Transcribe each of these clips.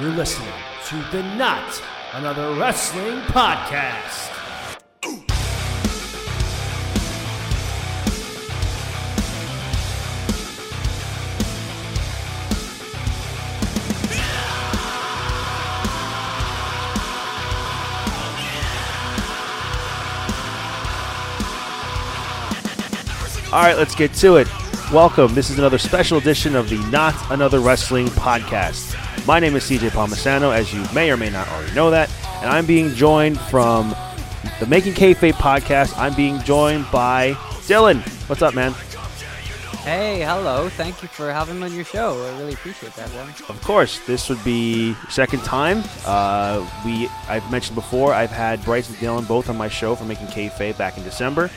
You're listening to the Not Another Wrestling Podcast. All right, let's get to it. Welcome. This is another special edition of the Not Another Wrestling podcast. My name is CJ Palmisano, as you may or may not already know that, and I'm being joined from the Making Kayfabe podcast. I'm being joined by Dylan. What's up, man? Hey, hello. Thank you for having me on your show. I really appreciate that, man. Of course, this would be second time. Uh, we I've mentioned before I've had Bryce and Dylan both on my show for Making Kayfabe back in December.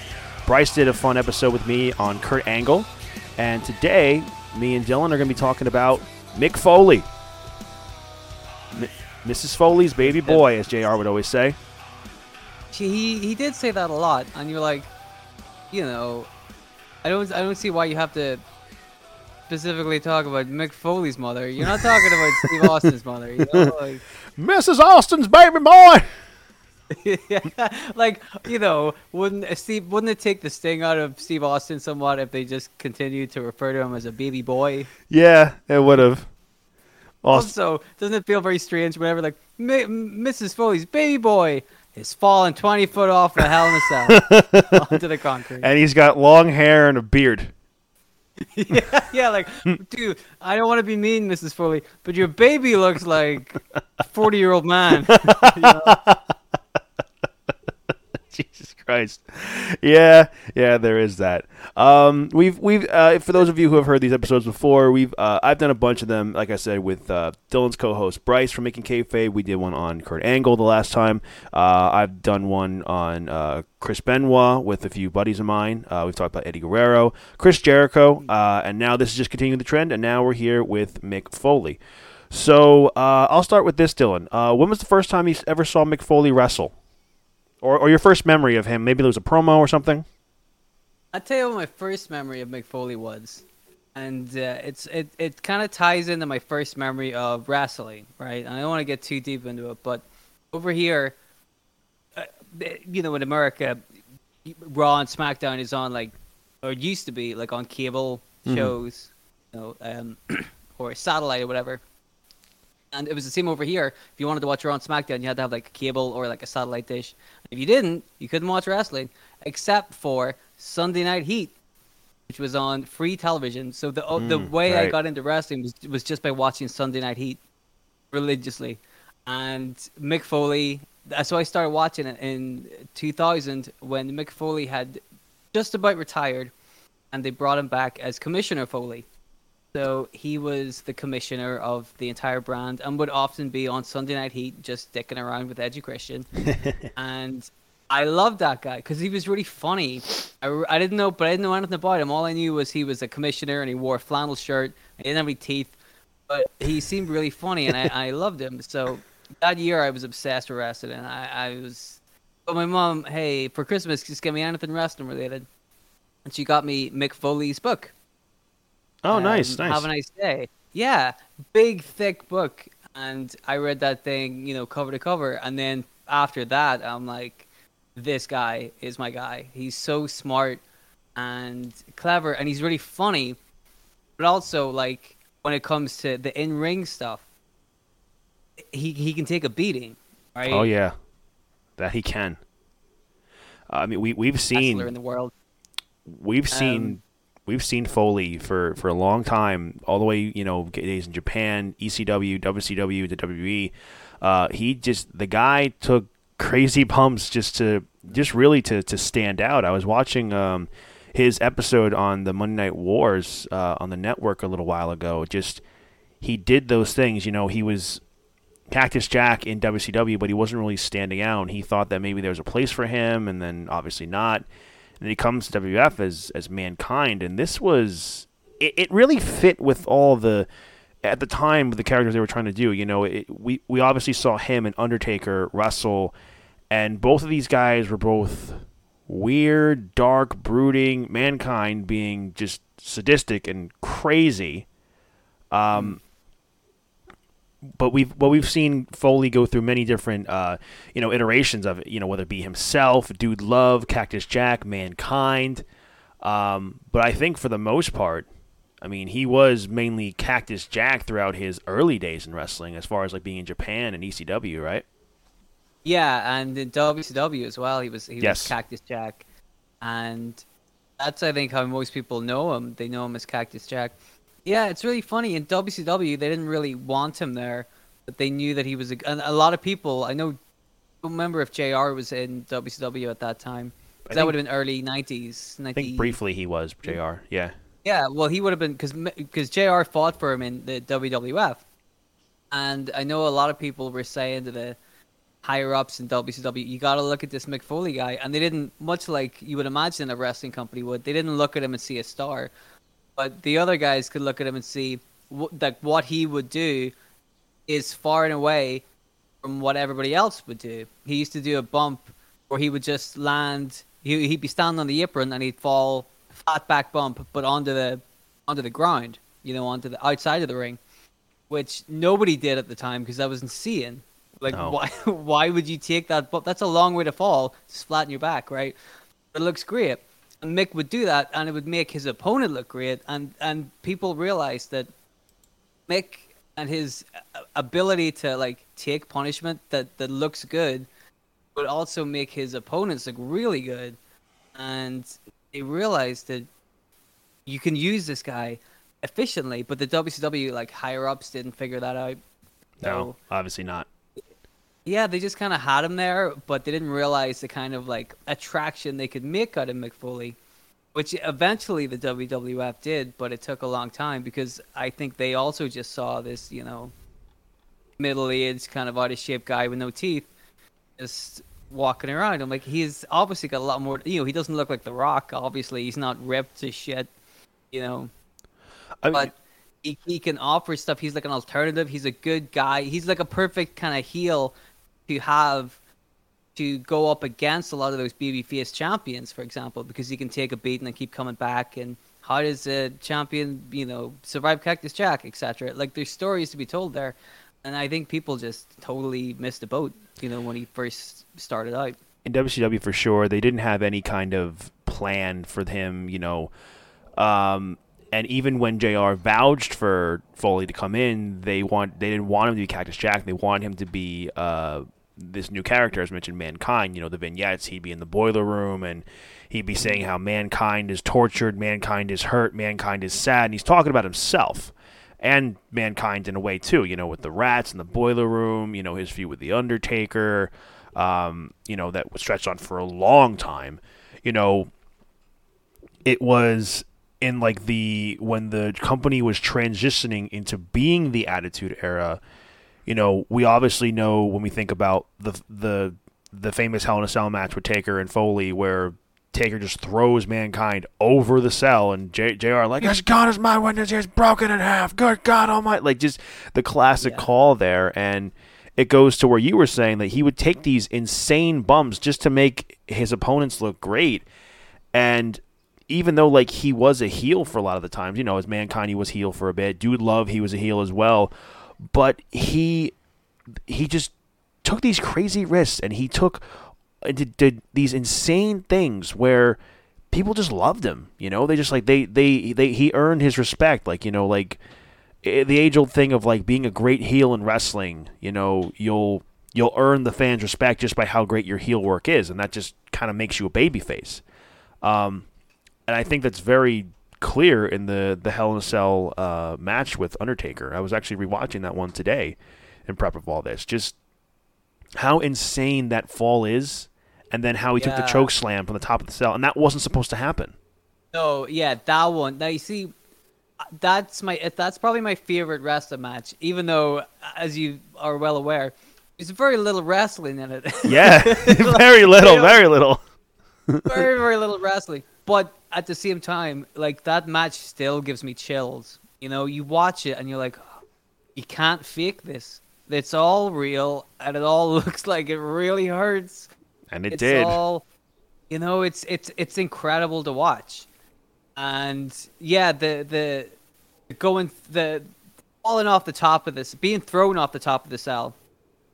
Bryce did a fun episode with me on Kurt Angle, and today me and Dylan are going to be talking about Mick Foley, Mrs. Foley's baby boy, as Jr. would always say. He he did say that a lot, and you're like, you know, I don't I don't see why you have to specifically talk about Mick Foley's mother. You're not talking about Steve Austin's mother. You know, like, Mrs. Austin's baby boy. yeah, like you know, wouldn't Steve wouldn't it take the sting out of Steve Austin somewhat if they just continued to refer to him as a baby boy? Yeah, it would have. Also, doesn't it feel very strange whenever like "Mi- Mrs. Foley's baby boy is falling 20 foot off the Hell in a Cell onto the concrete? and he's got long hair and a beard. yeah, yeah, like, dude, I don't want to be mean, Mrs. Foley, but your baby looks like a 40 year old man. You know? Jesus Christ. Yeah, yeah, there is that. Um, we've we've uh, for those of you who have heard these episodes before, we've uh, I've done a bunch of them. Like I said, with uh, Dylan's co-host Bryce from Making Kayfabe. We did one on Kurt Angle the last time. Uh, I've done one on uh, Chris Benoit with a few buddies of mine. Uh, we've talked about Eddie Guerrero, Chris Jericho, and now this is just continuing the trend. And now we're here with Mick Foley. So I'll start with this, Dylan. When was the first time you ever saw Mick Foley wrestle? Or, or your first memory of him? Maybe there was a promo or something. I'll tell you what my first memory of Mick Foley was. And uh, it's it, it kind of ties into my first memory of wrestling, right? And I don't want to get too deep into it, but over here, uh, you know, in America, Raw and SmackDown is on like, or it used to be like on cable shows, you know, um, or satellite or whatever. And it was the same over here. If you wanted to watch Raw and SmackDown, you had to have like a cable or like a satellite dish. If you didn't, you couldn't watch wrestling, except for Sunday Night Heat, which was on free television. So the uh, the Mm, way I got into wrestling was was just by watching Sunday Night Heat religiously. And Mick Foley, so I started watching it in 2000 when Mick Foley had just about retired, and they brought him back as Commissioner Foley. So he was the commissioner of the entire brand and would often be on Sunday Night Heat just dicking around with Edgy Christian. and I loved that guy because he was really funny. I, I didn't know, but I didn't know anything about him. All I knew was he was a commissioner and he wore a flannel shirt. He didn't have any teeth, but he seemed really funny and I, I loved him. So that year I was obsessed with wrestling. And I, I was, but my mom, hey, for Christmas, just get me anything wrestling related. And she got me Mick Foley's book. Oh, Um, nice, nice. Have a nice day. Yeah, big thick book, and I read that thing, you know, cover to cover, and then after that, I'm like, this guy is my guy. He's so smart and clever, and he's really funny, but also like when it comes to the in ring stuff, he he can take a beating, right? Oh yeah, that he can. I mean, we we've seen in the world. we've seen Um, we've seen Foley for for a long time, all the way you know days in Japan, ECW, WCW, to WWE. Uh, he just the guy took crazy bumps just to just really to to stand out. I was watching um, his episode on the Monday Night Wars uh, on the network a little while ago. Just he did those things. You know, he was Cactus Jack in WCW, but he wasn't really standing out. He thought that maybe there was a place for him, and then obviously not. And then he comes to WF as as mankind, and this was it, it really fit with all the at the time the characters they were trying to do. You know, it, we we obviously saw him and Undertaker wrestle, and both of these guys were both weird, dark, brooding. Mankind being just sadistic and crazy. Um, but we've but we've seen Foley go through many different uh, you know iterations of it. You know whether it be himself, Dude Love, Cactus Jack, Mankind. Um, but I think for the most part, I mean, he was mainly Cactus Jack throughout his early days in wrestling, as far as like being in Japan and ECW, right? Yeah, and in WCW as well, he was he Yes. was Cactus Jack, and that's I think how most people know him. They know him as Cactus Jack. Yeah, it's really funny. In WCW, they didn't really want him there, but they knew that he was a, and a lot of people. I know. I don't remember if Jr. was in WCW at that time. That think- would have been early '90s. 90, I think briefly he was Jr. Mm-hmm. Yeah, Yeah, well, he would have been because because Jr. fought for him in the WWF, and I know a lot of people were saying to the higher ups in WCW, you got to look at this Mick Foley guy, and they didn't much like you would imagine a wrestling company would. They didn't look at him and see a star, but the other guys could look at him and see that what he would do is far and away from what everybody else would do. He used to do a bump where he would just land. He, he'd be standing on the apron and he'd fall flat back bump, but onto the onto the ground. You know, onto the outside of the ring, which nobody did at the time because that was insane. Like, No. why why would you take that? But that's a long way to fall. Just flatten your back, right? It looks great. And Mick would do that, and it would make his opponent look great. And and people realized that Mick and his ability to like take punishment that that looks good would also make his opponents look really good. And they realized that you can use this guy efficiently, but the WCW like higher ups didn't figure that out. no, obviously not. Yeah, they just kind of had him there, but they didn't realize the kind of like attraction they could make out of Mick Foley, which eventually the WWF did, but it took a long time because I think they also just saw this, you know, middle-aged kind of out of shape guy with no teeth, just walking around. I'm like, he's obviously got a lot more. You know, he doesn't look like The Rock. Obviously, he's not ripped to shit. You know, I mean, but he, he can offer stuff. He's like an alternative. He's a good guy. He's like a perfect kind of heel to have to go up against a lot of those babyface champions, for example, because he can take a beating and keep coming back. And how does a champion, you know, survive Cactus Jack, etc. Like there's stories to be told there, and I think people just totally missed the boat, you know, when he first started out. in WCW for sure, they didn't have any kind of plan for him, you know. Um, and even when Jr. vouched for Foley to come in, they want they didn't want him to be Cactus Jack. They wanted him to be uh, this new character, as mentioned, Mankind. You know, the vignettes. He'd be in the boiler room and he'd be saying how mankind is tortured, mankind is hurt, mankind is sad, and he's talking about himself and mankind in a way too. You know, with the rats in the boiler room. You know, his feud with the Undertaker. Um, you know, that was stretched on for a long time. You know, it was in like the when the company was transitioning into being the Attitude Era. You know, we obviously know when we think about the the the famous Hell in a Cell match with Taker and Foley, where Taker just throws mankind over the cell, and J- Jr. like, "As God is my witness, he's broken in half. Good God Almighty!" Like just the classic Yeah. call there, and it goes to where you were saying that he would take these insane bumps just to make his opponents look great, and even though like he was a heel for a lot of the times, you know, as mankind he was heel for a bit. Dude Love he was a heel as well, but he he just took these crazy risks and he took did, did these insane things where people just loved him. You know, they just like they they they he earned his respect. Like you know, like the age old thing of like being a great heel in wrestling. You know, you'll you'll earn the fans' respect just by how great your heel work is, and that just kind of makes you a babyface. Um, and I think that's very clear in the the Hell in a Cell uh, match with Undertaker. I was actually rewatching that one today in prep of all this. Just how insane that fall is, and then how he took the choke slam from the top of the cell, and that wasn't supposed to happen. No, yeah, that one. Now you see, that's my that's probably my favorite wrestling match. Even though, as you are well aware, there's very little wrestling in it. Yeah, very little, very little. very very little wrestling. But at the same time, like that match still gives me chills. You know, you watch it and you're like, you can't fake this. It's all real, and it all looks like it really hurts. And it it's did. all you know it's it's it's incredible to watch and yeah the the going the falling off the top of this, being thrown off the top of the cell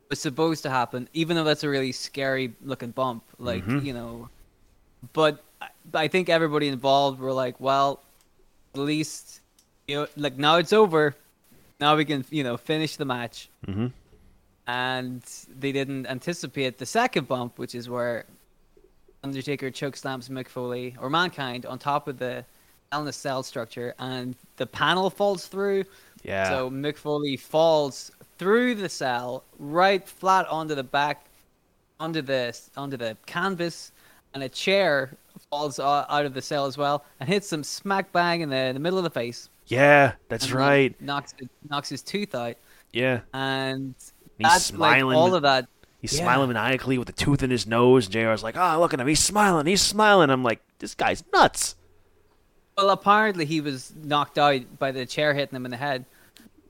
was supposed to happen, even though that's a really scary looking bump. Like Mhm. you know, but I- think everybody involved were like, well, at least you know, like now it's over. Now we can you know finish the match, hmm and they didn't anticipate the second bump, which is where Undertaker choke slams Mick Foley or Mankind on top of the Hell in a Cell structure, and the panel falls through. Yeah. So Mick Foley falls through the cell, right flat onto the back, onto the onto the canvas, and a chair falls out of the cell as well and hits him smack bang in the, the middle of the face. yeah, that's right. Knocks knocks his tooth out, Yeah. and He's that's smiling. like all of that. He's Yeah. smiling maniacally with the tooth in his nose. And JR's like, oh, look at him. He's smiling. He's smiling. I'm like, this guy's nuts. Well, apparently he was knocked out by the chair hitting him in the head,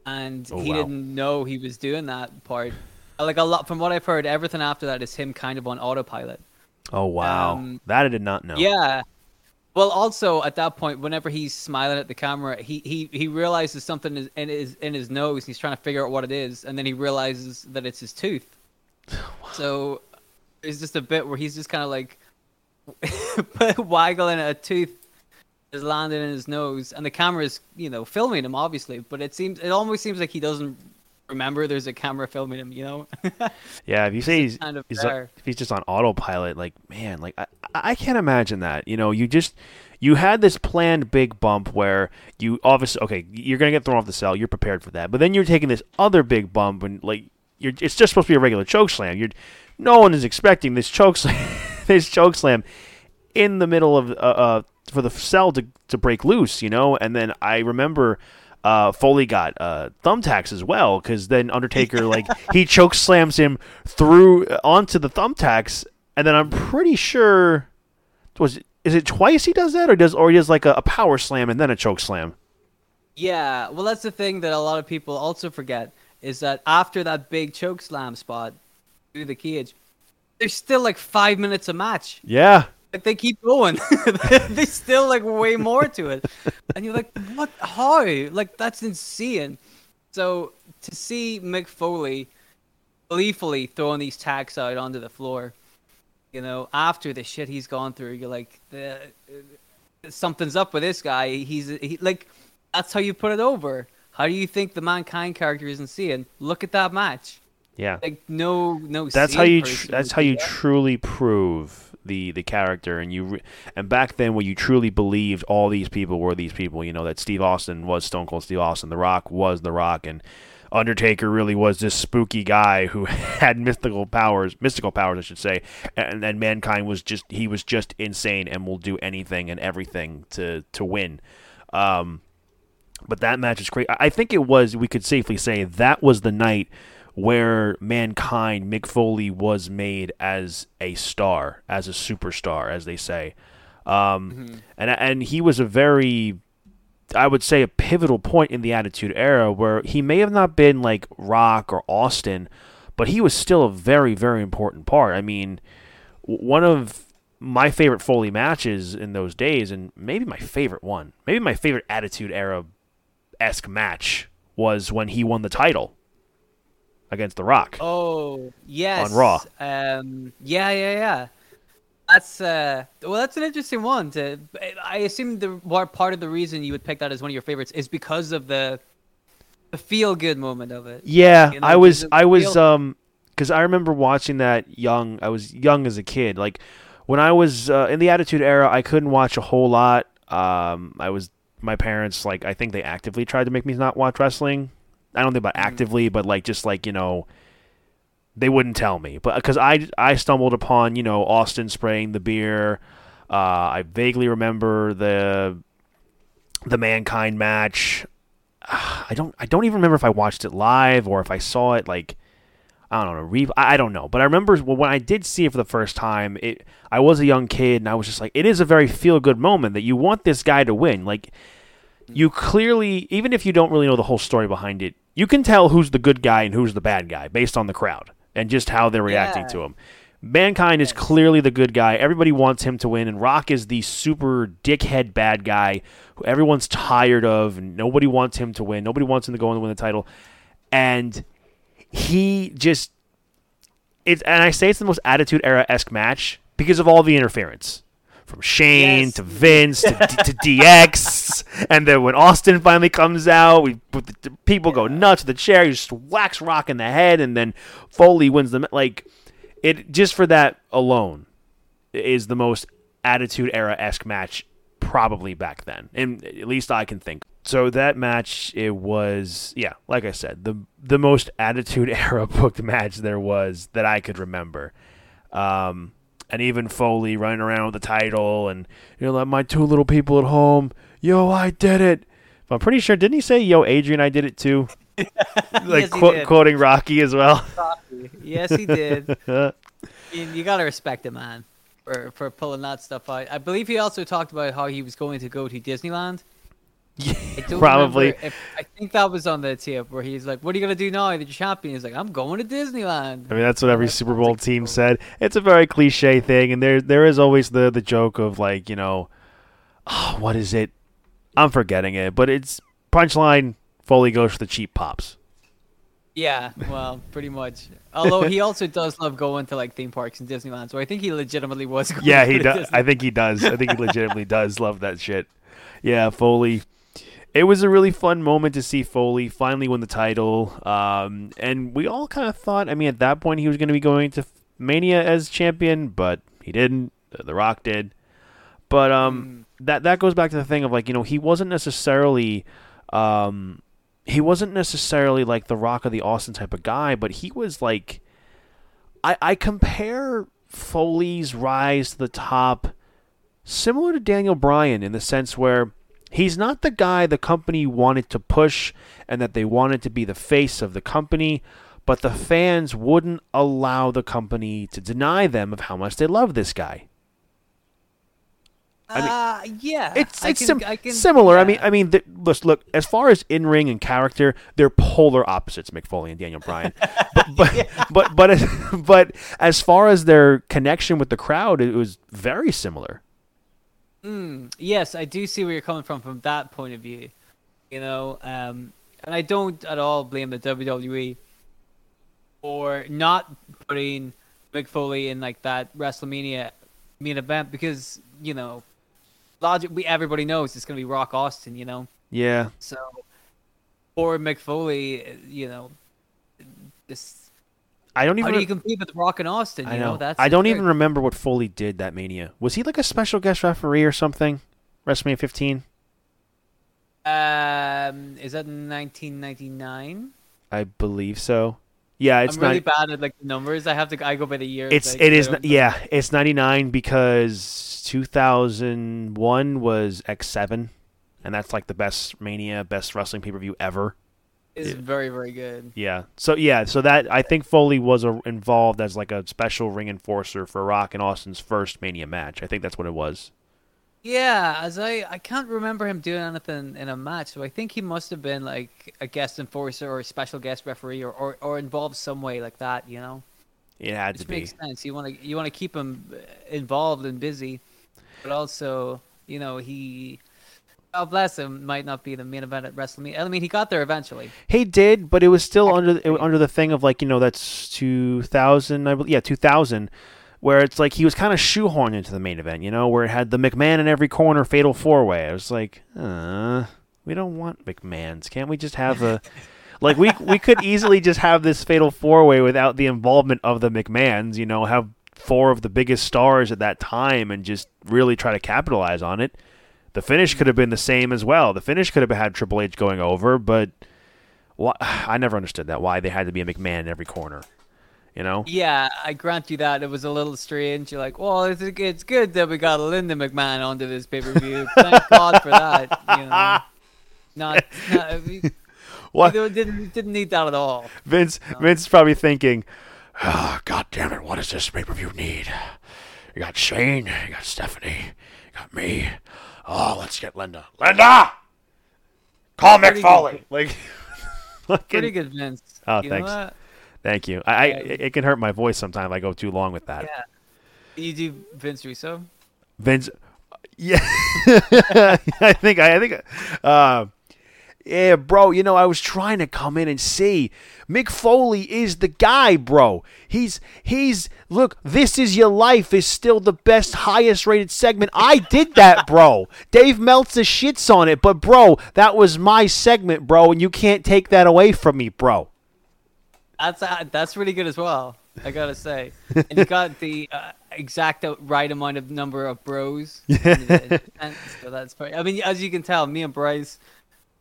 and Oh, he wow. didn't know he was doing that part. Like a lot from what I've heard, everything after that is him kind of on autopilot. Oh, wow. Um, that I did not know. Yeah. Well, also at that point, whenever he's smiling at the camera, he he, he realizes something is in his in his nose. He's trying to figure out what it is, and then he realizes that it's his tooth. So it's just a bit where he's just kind of like waggling a tooth is landing in his nose, and the camera is you know filming him obviously, but it seems it almost seems like he doesn't remember there's a camera filming him. You know? Yeah, if you say he's, kind of he's there. if he's just on autopilot, like man, like I, I can't imagine that. You know, you just you had this planned big bump where you obviously okay, you're gonna get thrown off the cell, you're prepared for that, but then you're taking this other big bump and like you're it's just supposed to be a regular choke slam. You're no one is expecting this choke slam, this choke slam in the middle of uh, uh for the cell to to break loose, you know. And then I remember. Uh, Foley got uh, thumbtacks as well because then Undertaker like he choke slams him through uh, onto the thumbtacks, and then I'm pretty sure was is it twice he does that or does or he does like a, a power slam and then a choke slam. Yeah, well, that's the thing that a lot of people also forget is that after that big choke slam spot through the cage, there's still like five minutes a match. Yeah, Like they keep going. there's still like way more to it, and you're like, what? How? Like that's insane. So to see Mick Foley gleefully throwing these tacks out onto the floor, you know, after the shit he's gone through, you're like, the, uh, something's up with this guy. He's he, like, that's how you put it over. How do you think the mankind character isn't seeing? Look at that match. yeah. Like no, no. That's how you. Tr- that's how you truly prove the the character, and you. Re- and back then, when you truly believed all these people were these people, you know that Steve Austin was Stone Cold Steve Austin, The Rock was The Rock, and Undertaker really was this spooky guy who had mystical powers, mystical powers, I should say, and and mankind was just he was just insane and will do anything and everything to to win. Um, but that match is. I I think it was. We could safely say that was the night where mankind Mick Foley was made as a star, as a superstar, as they say. Um, and and he was a very, I would say, a pivotal point in the Attitude Era where he may have not been like Rock or Austin, but he was still a very very important part. I mean, one of my favorite Foley matches in those days, and maybe my favorite one, maybe my favorite Attitude Era esque match was when he won the title against The Rock. Oh yes. on Raw. Um. Yeah, yeah, yeah. That's uh. Well, that's an interesting one. To I assume the part of the reason you would pick that as one of your favorites is because of the the feel good moment of it. Yeah, You know, I was I was um cuz I remember watching that young I was young as a kid. Like when I was uh, in the Attitude Era, I couldn't watch a whole lot. Um I was my parents like I think they actively tried to make me not watch wrestling. I don't think about Mm. actively, but like just like, you know, they wouldn't tell me. But cuz I I stumbled upon, you know, Austin spraying the beer. Uh I vaguely remember the the mankind match. I don't I don't even remember if I watched it live or if I saw it like I don't know re- I I don't know but I remember when I did see it for the first time it I was a young kid and I was just like it is a very feel good moment that you want this guy to win like you clearly even if you don't really know the whole story behind it you can tell who's the good guy and who's the bad guy based on the crowd and just how they're reacting Yeah. to him Mankind is clearly the good guy. Everybody wants him to win, and Rock is the super dickhead bad guy who everyone's tired of. And nobody wants him to win. Nobody wants him to go and win the title. And he just it's and I say it's the most Attitude Era esque match because of all the interference from Shane Yes. to Vince to, to DX, and then when Austin finally comes out, we people go nuts the chair. He just whacks Rock in the head, and then Foley wins the like it just for that alone is the most Attitude Era esque match probably back then, and at least I can think. So that match, it was yeah, like I said, the the most Attitude Era booked match there was that I could remember. Um, and even Foley running around with the title, and you know, like my two little people at home, yo, I did it. I'm pretty sure, didn't he say, yo, Adrian, I did it too? like Yes, did. quoting Rocky as well. Rocky. yes, he did. you, you gotta respect him, man for for pulling that stuff out. I believe he also talked about how he was going to go to Disneyland. I Probably. If, I think that was on the tip where he's like, "What are you gonna do now that you're champion?" He's like, "I'm going to Disneyland." I mean, that's what every Super Bowl team said. It's a very cliche thing, and there there is always the the joke of like, you know, oh, what is it? I'm forgetting it, but it's punchline. Foley goes for the cheap pops. Yeah, well, pretty much. Although he also does love going to like theme parks and Disneyland, so I think he legitimately was. Going Yeah, he does. I think he does. I think he legitimately does love that shit. Yeah, Foley. It was a really fun moment to see Foley finally win the title, um, and we all kind of thought. I mean, at that point, he was going to be going to Mania as champion, but he didn't. The Rock did. But um, that that goes back to the thing of like you know he wasn't necessarily, um, he wasn't necessarily like the Rock or the Austin type of guy, but he was like, I I compare Foley's rise to the top similar to Daniel Bryan in the sense where he's not the guy the company wanted to push and that they wanted to be the face of the company, but the fans wouldn't allow the company to deny them of how much they love this guy. I mean, Uh, yeah. It's it's can- sim- I can- similar. I mean. I mean, th- let's look as far as in ring and character, they're polar opposites, Mick Foley and Daniel Bryan. but but, but but as, but as far as their connection with the crowd, it was very similar. Yes, I do see where you're coming from from that point of view. You know, um, and I don't at all blame the WWE for not putting Mick Foley in like that WrestleMania main event because you know, logic. We everybody knows it's gonna be Rock Austin. You know, Yeah, so for Mick Foley, you know, this I don't even. how do you compete with Rock and Austin? You I know. that's I don't even remember what Foley did that Mania. Was he like a special guest referee or something? WrestleMania 15, Um, is that 1999? I believe so. Yeah, it's I'm really not. bad at like the numbers. I have to. I go by the years. It's like, it is know. yeah it's 99 because 2001 was X7 and that's like the best mania best wrestling pay-per-view ever It's very very good. yeah so yeah so that i think foley was a, involved as like a special ring enforcer for rock and austin's first mania match i think that's what it was Yeah, as I I can't remember him doing anything in a match, so I think he must have been like a guest enforcer or a special guest referee or or, or involved some way like that. You know, it had to which be makes sense. You want to you want to keep him uh, involved and busy, but also you know he. God bless him. Might not be the main event at WrestleMania. I mean, he got there eventually. he did but it was still under the, under the thing of like you know that's 2000 i believe yeah 2000 where it's like he was kind of shoehorned into the main event, you know, where it had the McMahon in every corner fatal four way. I was like, uh, we don't want McMahons. Can't we just have a like we we could easily just have this fatal four way without the involvement of the McMahons, you know, have four of the biggest stars at that time and just really try to capitalize on it. The finish mm-hmm. could have been the same as well. The finish could have had Triple H going over, but why, I never understood that why they had to be a McMahon in every corner. You know? Yeah, I grant you that. It was a little strange. You're like, well, it's, it's good that we got Linda McMahon onto this pay per view. Thank God for that. You know, not, not we, What we didn't didn't need that at all. Vince Vince is probably thinking, oh, God damn it, what does this pay per view need? You got Shane, you got Stephanie, you got me. Oh, let's get Linda. Linda! Call Pretty Foley. good. Like Pretty good, Vince. Oh, you thanks. Thank you. I, I it can hurt my voice sometimes if I go too long with that. Yeah. You do Vince Russo? Vince. Yeah, I think I, I think. Uh, yeah, bro. You know, I was trying to come in and see Mick Foley is the guy, bro. He's he's look. This is your life is still the best, highest rated segment. I did that, bro. Dave Meltzer shits on it, but bro, that was my segment, bro, and you can't take that away from me, bro. That's uh, that's really good as well. I gotta say, and you got the uh, exact right amount of number of bros. Yeah. so that's pretty. I mean, as you can tell, me and Bryce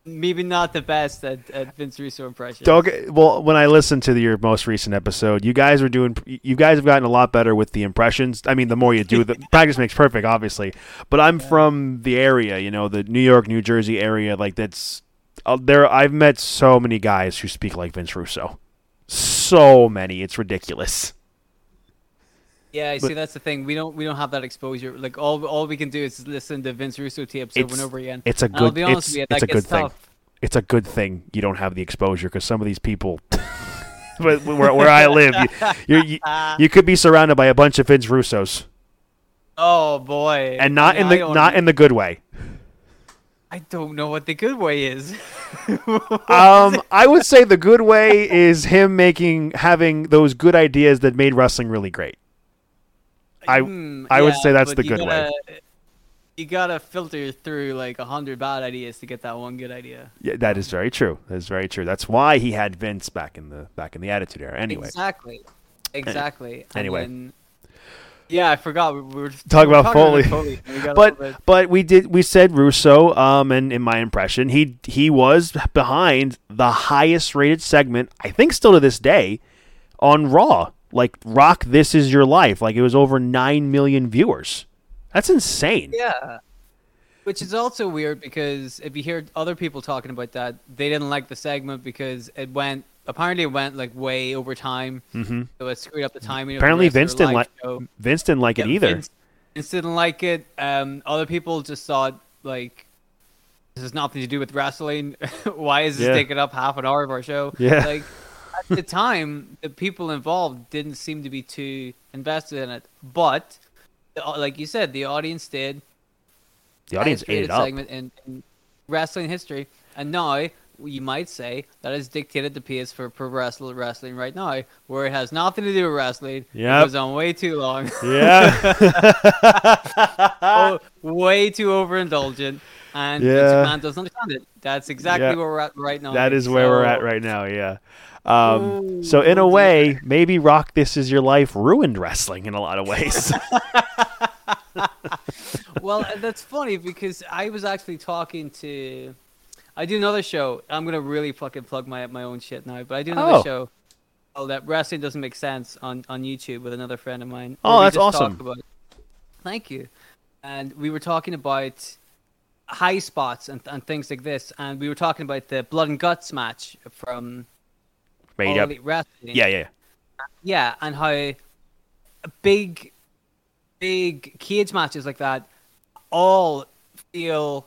maybe not the best at, at Vince Russo impression. Well, when I listened to the, your most recent episode, you guys were doing. You guys have gotten a lot better with the impressions. I mean, the more you do, the practice makes perfect, obviously. But I'm yeah. from the area, you know, the New York, New Jersey area. Like that's uh, there. I've met so many guys who speak like Vince Russo. So many, it's ridiculous. Yeah, but, see, that's the thing. We don't we don't have that exposure. Like all all we can do is listen to Vince Russo tapes over and over again. It's a good. I'll be honest it's, with you, it's a good thing. Tough. It's a good thing you don't have the exposure because some of these people, where, where I live, you, you, you could be surrounded by a bunch of Vince Russos. Oh boy! And not in the not in the good way. I don't know what the good way is. um, I would say the good way is him making having those good ideas that made wrestling really great. I mm, I yeah, would say that's the good gotta, way. You gotta filter through like a hundred bad ideas to get that one good idea. Yeah, that is very true. That is very true. That's why he had Vince back in the back in the Attitude Era. Anyway, exactly, exactly. Anyway. Then, yeah, I forgot. We were talking we were about Foley, Foley but but we did we said Russo. Um, and in my impression, he he was behind the highest rated segment. I think still to this day on Raw like rock this is your life. Like it was over 9 million viewers. That's insane. Yeah. Which is also weird because if you hear other people talking about that they didn't like the segment because it went apparently it went like way over time. Mm-hmm. so it screwed up the timing apparently vince didn't like vince didn't like yeah, it either. Vince, vince, didn't like it. Um, other people just thought like this has nothing to do with wrestling. Why is this yeah. taking up half an hour of our show? Yeah. Like at the time, the people involved didn't seem to be too invested in it. But, like you said, the audience did. The audience ate it up. Segment in, in wrestling history, and now you might say that has dictated the pace for pro wrestling wrestling right now, where it has nothing to do with wrestling. Yeah, it goes on way too long. Yeah, oh, way too overindulgent, and yeah. man doesn't understand it. That's exactly yeah. where we're at right now. That is where so, we're at right now. Yeah. Um, so in a way, maybe Rock This Is Your Life ruined wrestling in a lot of ways. well, that's funny because I was actually talking to. I do another show. I'm gonna really fucking plug my my own shit now, but I do another oh. show. Oh, that wrestling doesn't make sense on on YouTube with another friend of mine. Oh, that's awesome. Thank you. And we were talking about high spots and, and things like this, and we were talking about the blood and guts match from Made up. Wrestling. Yeah, yeah, yeah, and how big, big cage matches like that all feel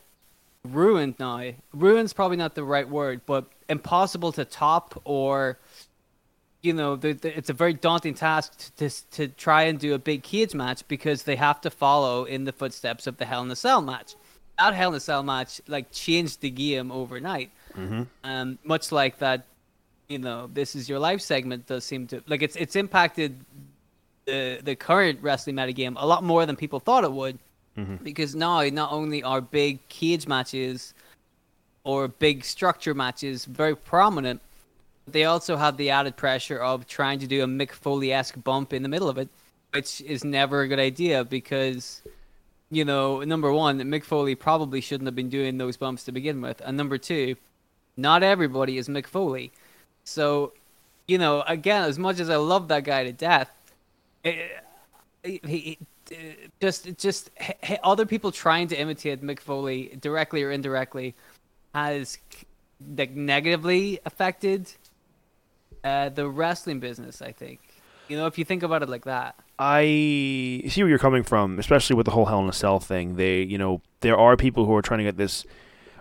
ruined now. Ruin's probably not the right word, but impossible to top or you know, the, the, it's a very daunting task to, to, to try and do a big cage match because they have to follow in the footsteps of the Hell in a Cell match. That Hell in a Cell match like changed the game overnight. Mm-hmm. Um, much like that you know this is your life segment does seem to like it's it's impacted the the current wrestling metagame a lot more than people thought it would mm-hmm. because now not only are big cage matches or big structure matches very prominent they also have the added pressure of trying to do a Mick Foley-esque bump in the middle of it which is never a good idea because you know number one Mick Foley probably shouldn't have been doing those bumps to begin with and number two not everybody is Mick Foley so, you know, again, as much as I love that guy to death, it, he, eh, just just other people trying to imitate Mick Foley directly or indirectly has like negatively affected uh, the wrestling business. I think you know if you think about it like that. I see where you're coming from, especially with the whole Hell in a Cell thing. They, you know, there are people who are trying to get this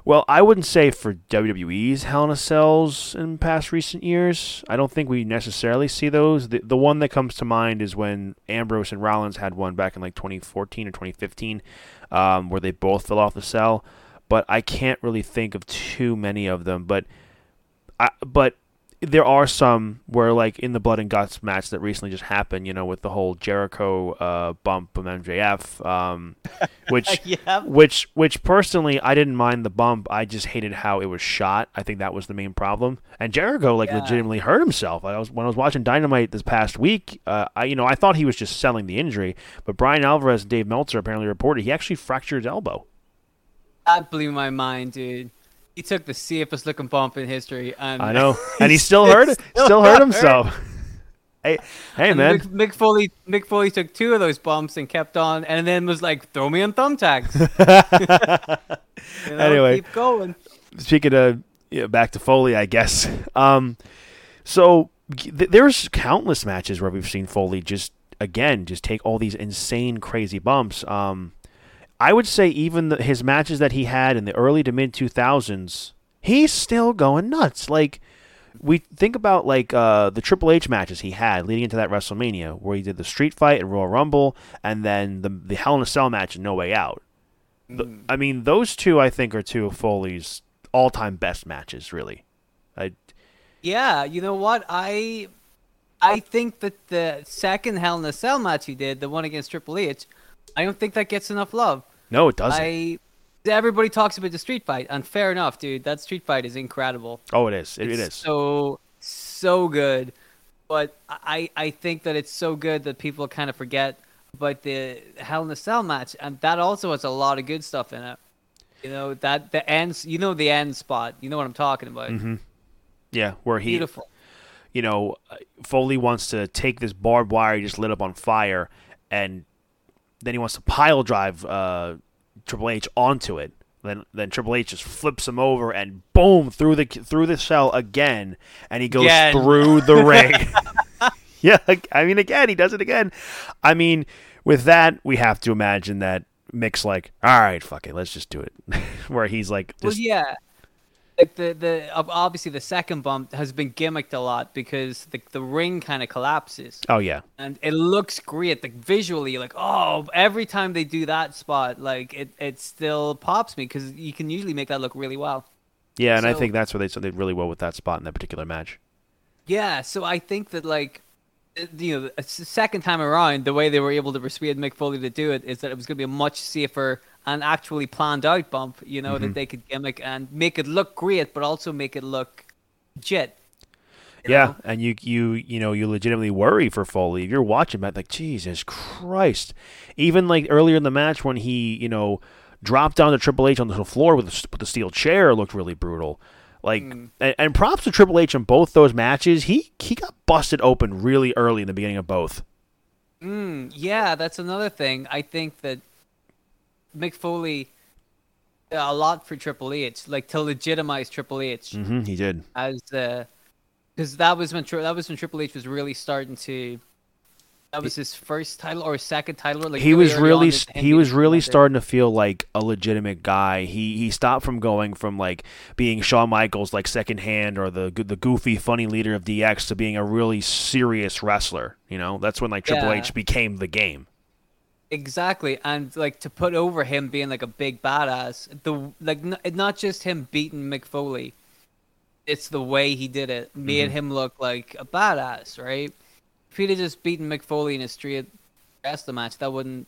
Well, I wouldn't say for WWE's Hell in a Cells in past recent years. I don't think we necessarily see those. The, the one that comes to mind is when Ambrose and Rollins had one back in like 2014 or 2015, um, where they both fell off the cell. But I can't really think of too many of them. But, I, but there are some where like in the blood and guts match that recently just happened you know with the whole jericho uh, bump from mjf um, which Yeah. which which personally i didn't mind the bump i just hated how it was shot i think that was the main problem and jericho like Yeah. legitimately hurt himself I was when i was watching dynamite this past week uh, i you know i thought he was just selling the injury but bryan alvarez and dave meltzer apparently reported he actually fractured his elbow That blew my mind, dude. He took the safest looking bump in history, and i know and he still hurt it Still still hurt hurt. himself hey hey And man Mick, Mick Foley, Mick Foley took two of those bumps and kept on, and then was like, "Throw me on thumbtacks." You know, Anyway. keep going. speaking of yeah, back to Foley, I guess. Um, so th- there's countless matches where we've seen Foley just again just take all these insane, crazy bumps. Um, I would say even the, his matches that he had in the early to mid 2000s, he's still going nuts. Like we think about like uh, the Triple H matches he had leading into that WrestleMania, where he did the Street Fight and Royal Rumble, and then the the Hell in a Cell match and No Way Out. Th- I mean, those two I think are two of Foley's all-time best matches. Really, I, Yeah, you know what? I I think that the second Hell in a Cell match he did, the one against Triple H, I don't think that gets enough love. no, it doesn't. I everybody talks about the street fight, and fair enough, dude. That street fight is incredible. oh, it is. It, it It's so so good. But I I think that it's so good that people kind of forget about the Hell in a Cell match, and that also has a lot of good stuff in it. You know that the ends. You know the end spot. You know what I'm talking about. Mm-hmm. yeah, where he, Beautiful. you know, uh, Foley wants to take this barbed wire he just lit up on fire, and then he wants to pile drive uh, Triple H onto it. Then, then Triple H just flips him over and boom through the through the cell again, and he goes Again. through the ring. yeah, I mean, again, he does it again. I mean, with that, we have to imagine that Mick's like, all right, fuck it, let's just do it. Where he's like, Well, yeah. Like the the obviously the second bump has been gimmicked a lot because the the ring kind of collapses oh yeah, and it looks great. Like visually, like oh, every time they do that spot, like it it still pops me because you can usually make that look really well. yeah, and I think that's where they did really well with that spot in that particular match. Yeah, so I think that like you know, s- second time around, the way they were able to persuade Mick Foley to do it is that it was going to be a much safer and actually planned out bump. You know Mm-hmm. that they could gimmick and make it look great, but also make it look legit. Yeah, know? and you you you know you legitimately worry for Foley you're watching that like Jesus Christ. Even like earlier in the match when he you know dropped down to Triple H on the floor with the, with the steel chair looked really brutal. Like Hmm. and, and props to Triple H in both those matches. He he got busted open really early in the beginning of both. Mm, yeah, that's another thing. I think that Mick Foley a lot for Triple H, like to legitimize Triple H. hmm he did. as the because that was when that was when Triple H was really starting to. That was his first title or second title. Like he was really he was really starting to feel like a legitimate guy. He he stopped from going from like being Shawn Michaels like second hand or the the goofy funny leader of DX to being a really serious wrestler. You know, that's when like Triple Yeah. H became the game. Exactly, and like to put over him being like a big badass, the like n- not just him beating Mick Foley, it's the way he did it made Mm-hmm. him look like a badass, right? If he'd have just beaten Mick Foley in a straight wrestling match, that wouldn't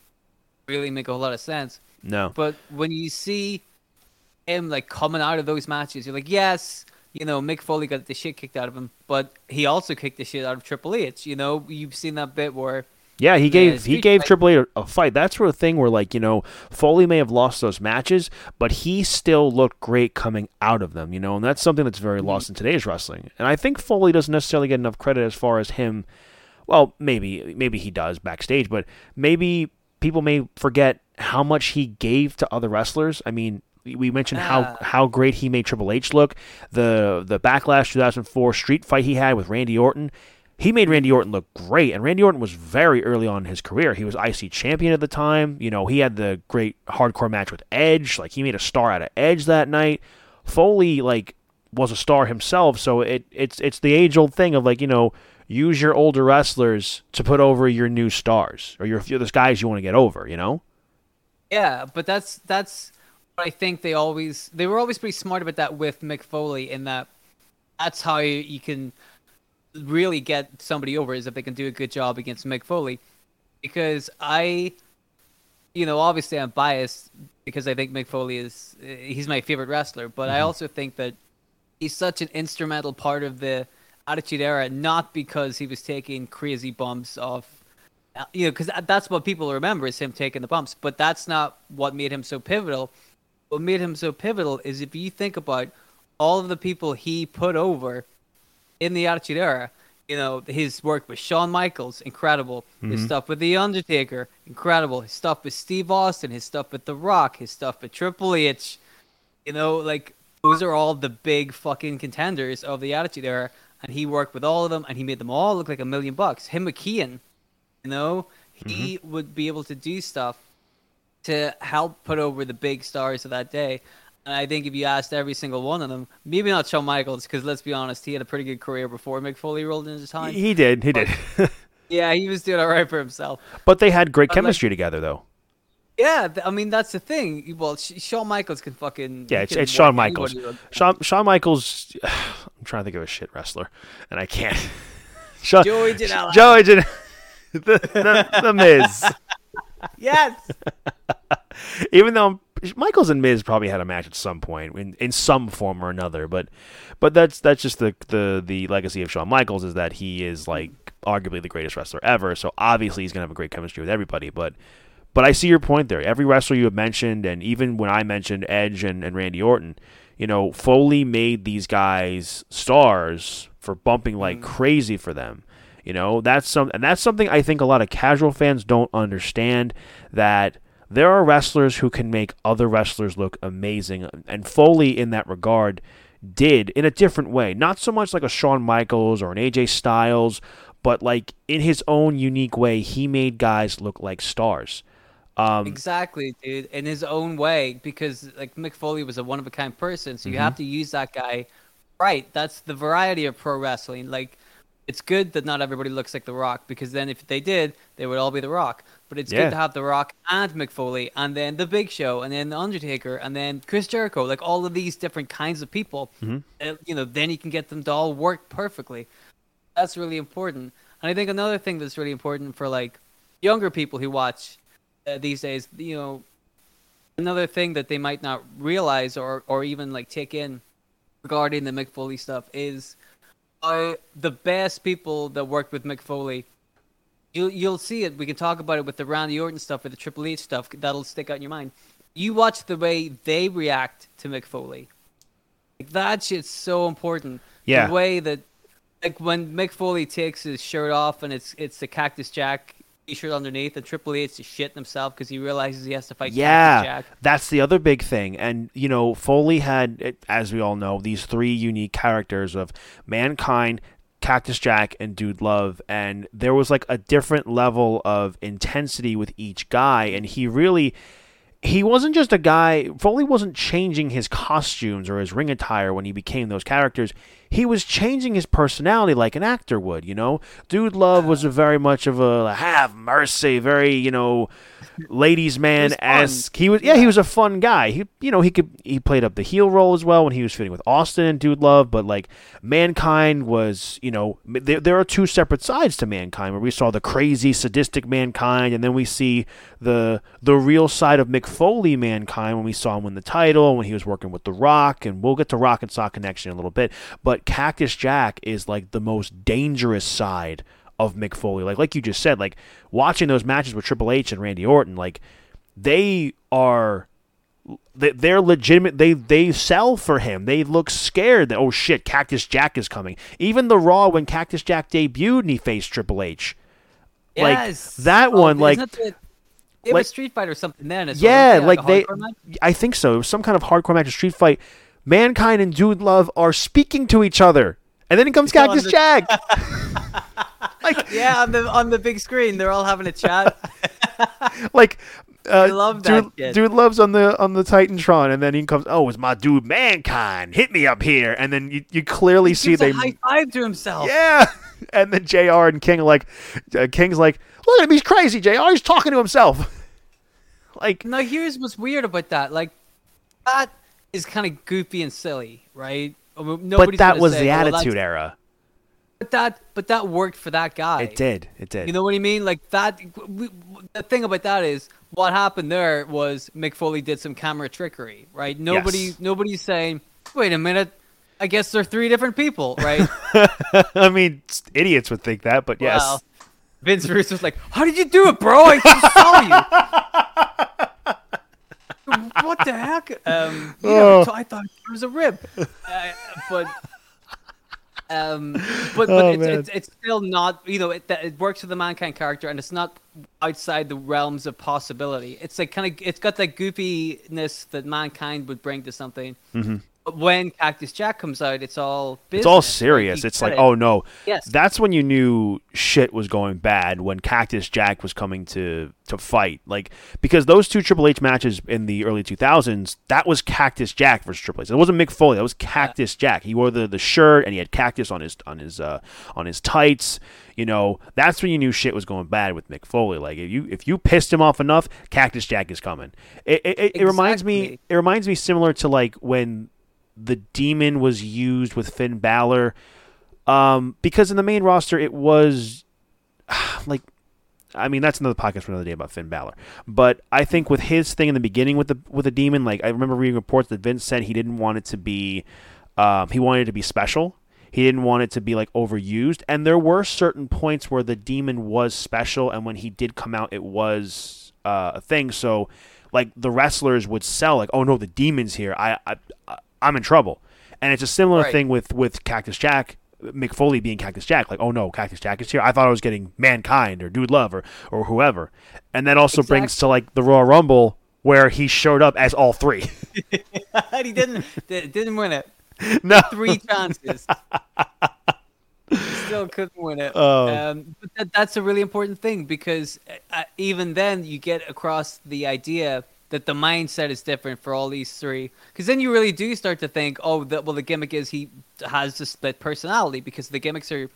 really make a whole lot of sense. No, But when you see him like coming out of those matches, you're like, yes, you know, Mick Foley got the shit kicked out of him, but he also kicked the shit out of Triple H. You know, you've seen that bit where yeah, he gave he Street gave Fight- Triple H a, a fight. That's sort of thing where like you know Foley may have lost those matches, but he still looked great coming out of them. You know, and that's something that's very Mm-hmm. lost in today's wrestling. And I think Foley doesn't necessarily get enough credit as far as him well, maybe maybe he does backstage, but maybe people may forget how much he gave to other wrestlers. I mean, we- we mentioned how Ah. how great he made Triple H look. The the Backlash 2004 street fight he had with Randy Orton. He made Randy Orton look great, and Randy Orton was very early on in his career. He was IC champion at the time. You know, he had the great hardcore match with Edge. Like he made a star out of Edge that night. Foley like was a star himself, so it it's it's the age old thing of like you know use your older wrestlers to put over your new stars or your your the guys you want to get over. You know. Yeah, but that's that's what I think they always they were always pretty smart about that with Mick Foley in that that's how you, you can really get somebody over is if they can do a good job against Mick Foley. Because I, you know, obviously I'm biased because I think Mick Foley is he's my favorite wrestler, but mm-hmm. I also think that he's such an instrumental part of the Attitude Era, not because he was taking crazy bumps off, you know, because that's what people remember is him taking the bumps, but that's not what made him so pivotal. What made him so pivotal is if you think about all of the people he put over in the Attitude Era. You know, his work with Shawn Michaels, incredible. Mm-hmm. His stuff with The Undertaker, incredible. His stuff with Steve Austin, his stuff with The Rock, his stuff with Triple H. You know, like those are all the big fucking contenders of the Attitude Era, and he worked with all of them, and he made them all look like a million bucks. Him, McKeon, you know, he mm-hmm. would be able to do stuff to help put over the big stars of that day. And I think if you asked every single one of them, maybe not Shawn Michaels, because let's be honest, he had a pretty good career before Mick Foley rolled into time. He did. He but, did. yeah, he was doing all right for himself. But they had great chemistry like, together, though. Yeah, I mean that's the thing. Well, Shawn Michaels can fucking yeah, it's, it's Shawn Michaels. Shawn, Shawn Michaels. I'm trying to think of a shit wrestler, and I can't. Shawn, Joey Janela. Joey Janela. the, the, the Miz. yes. Even though I'm Michaels and Miz probably had a match at some point in, in some form or another, but but that's that's just the, the the legacy of Shawn Michaels is that he is like arguably the greatest wrestler ever. So obviously he's gonna have a great chemistry with everybody. But but I see your point there. Every wrestler you have mentioned, and even when I mentioned Edge and, and Randy Orton, you know, Foley made these guys stars for bumping like mm. crazy for them. You know, that's some and that's something I think a lot of casual fans don't understand that there are wrestlers who can make other wrestlers look amazing, and Foley, in that regard, did in a different way. Not so much like a Shawn Michaels or an AJ Styles, but like in his own unique way, he made guys look like stars. Um, exactly, dude. In his own way, because like Mick Foley was a one of a kind person, so you mm-hmm. have to use that guy right. That's the variety of pro wrestling. Like, it's good that not everybody looks like The Rock, because then if they did, they would all be The Rock. But it's yeah. good to have The Rock and Mick Foley, and then The Big Show, and then The Undertaker, and then Chris Jericho. Like all of these different kinds of people. Mm-hmm. Uh, you know, then you can get them to all work perfectly. That's really important. And I think another thing that's really important for like younger people who watch uh, these days, you know, another thing that they might not realize or or even like take in regarding the Mick Foley stuff is uh, the best people that worked with Mick Foley You'll you'll see it. We can talk about it with the Randy Orton stuff, with the Triple H stuff. That'll stick out in your mind. You watch the way they react to Mick Foley. Like that shit's so important. Yeah. The way that, like when Mick Foley takes his shirt off and it's it's the Cactus Jack t-shirt underneath, and Triple H is shitting himself because he realizes he has to fight. Yeah, that's the other big thing. And you know, Foley had, as we all know, these three unique characters of Mankind, Cactus Jack and Dude Love, and there was like a different level of intensity with each guy, and he really. He wasn't just a guy. Foley wasn't changing his costumes or his ring attire when he became those characters. He was changing his personality like an actor would, you know. Dude Love was a very much of a have mercy, very you know ladies man as he was yeah, yeah, he was a fun guy. He you know he could he played up the heel role as well when he was fitting with austin and dude love but like mankind was you know there, there are two separate sides to mankind where we saw the crazy sadistic mankind and then we see the the real side of mick foley mankind when we saw him win the title when he was working with the rock and we'll get to rock and sock connection in a little bit. But cactus jack is like the most dangerous side of Mick Foley. Like like you just said, like watching those matches with Triple H and Randy Orton, like they are they're legitimate they they sell for him they look scared that oh shit cactus jack is coming even the raw when cactus jack debuted and he faced triple h yes. like that oh, one like it like, was street fight or something then yeah like, like they i think so it was some kind of hardcore match street fight mankind and dude love are speaking to each other and then it comes cactus jack like Yeah, on the on the big screen, they're all having a chat. like uh, love that dude, kid. dude loves on the on the Titantron, and then he comes. Oh, it's my dude, mankind. Hit me up here, and then you, you clearly see Gives they. high five to himself. yeah, and then Jr. and King are like, uh, King's like, look at him, he's crazy. Jr. He's talking to himself. like, Now here's what's weird about that. Like that is kind of goofy and silly, right? I mean, but that was say, the "Oh, that's- Attitude Era. But that but that worked for that guy. It did. It did. You know what I mean? Like that. We, the thing about that is what happened there was Mick Foley did some camera trickery, right? Nobody, Yes. nobody's saying, "Wait a minute, I guess they're three different people," right? I mean, idiots would think that, but yes. Well, Vince Russo's like, "How did you do it, bro? I just saw you." what the heck? Um, yeah, Oh. so I thought it was a rib, uh, but. Um, but, but Oh, it's, it's it's still not you know it, it works with the mankind character and it's not outside the realms of possibility. It's like kind of it's got that goofiness that mankind would bring to something. Mm-hmm. When Cactus Jack comes out, it's all business. It's all serious. you It's like, it. oh no. Yes. That's when you knew shit was going bad when Cactus Jack was coming to to fight. Like because those two Triple H matches in the early 2000s, that was Cactus Jack versus Triple H. It wasn't Mick Foley. That was Cactus Jack. He wore the, the shirt and he had cactus on his on his uh, on his tights. You know, that's when you knew shit was going bad with Mick Foley. Like if you if you pissed him off enough, Cactus Jack is coming. It it, it, it reminds me it reminds me similar to like when the demon was used with Finn Balor. Um, because in the main roster it was like I mean that's another podcast for another day about Finn Balor. But I think with his thing in the beginning with the with the demon, like I remember reading reports that Vince said he didn't want it to be um, he wanted it to be special. He didn't want it to be like overused. And there were certain points where the demon was special and when he did come out it was uh, a thing. So like the wrestlers would sell like, oh no, the demon's here. I, I I'm in trouble. And it's a similar Right. thing with with Cactus Jack, Mick Foley being Cactus Jack. Like, oh no, Cactus Jack is here. I thought I was getting Mankind or Dude Love or or whoever. And that also brings to like the Royal Rumble where he showed up as all three. and he didn't didn't win it. no, Three chances. Still couldn't win it. Oh. Um, but that, that's a really important thing because uh, even then you get across the idea that the mindset is different for all these three. Because then you really do start to think, oh, the, well, the gimmick is he has a split personality because the gimmicks are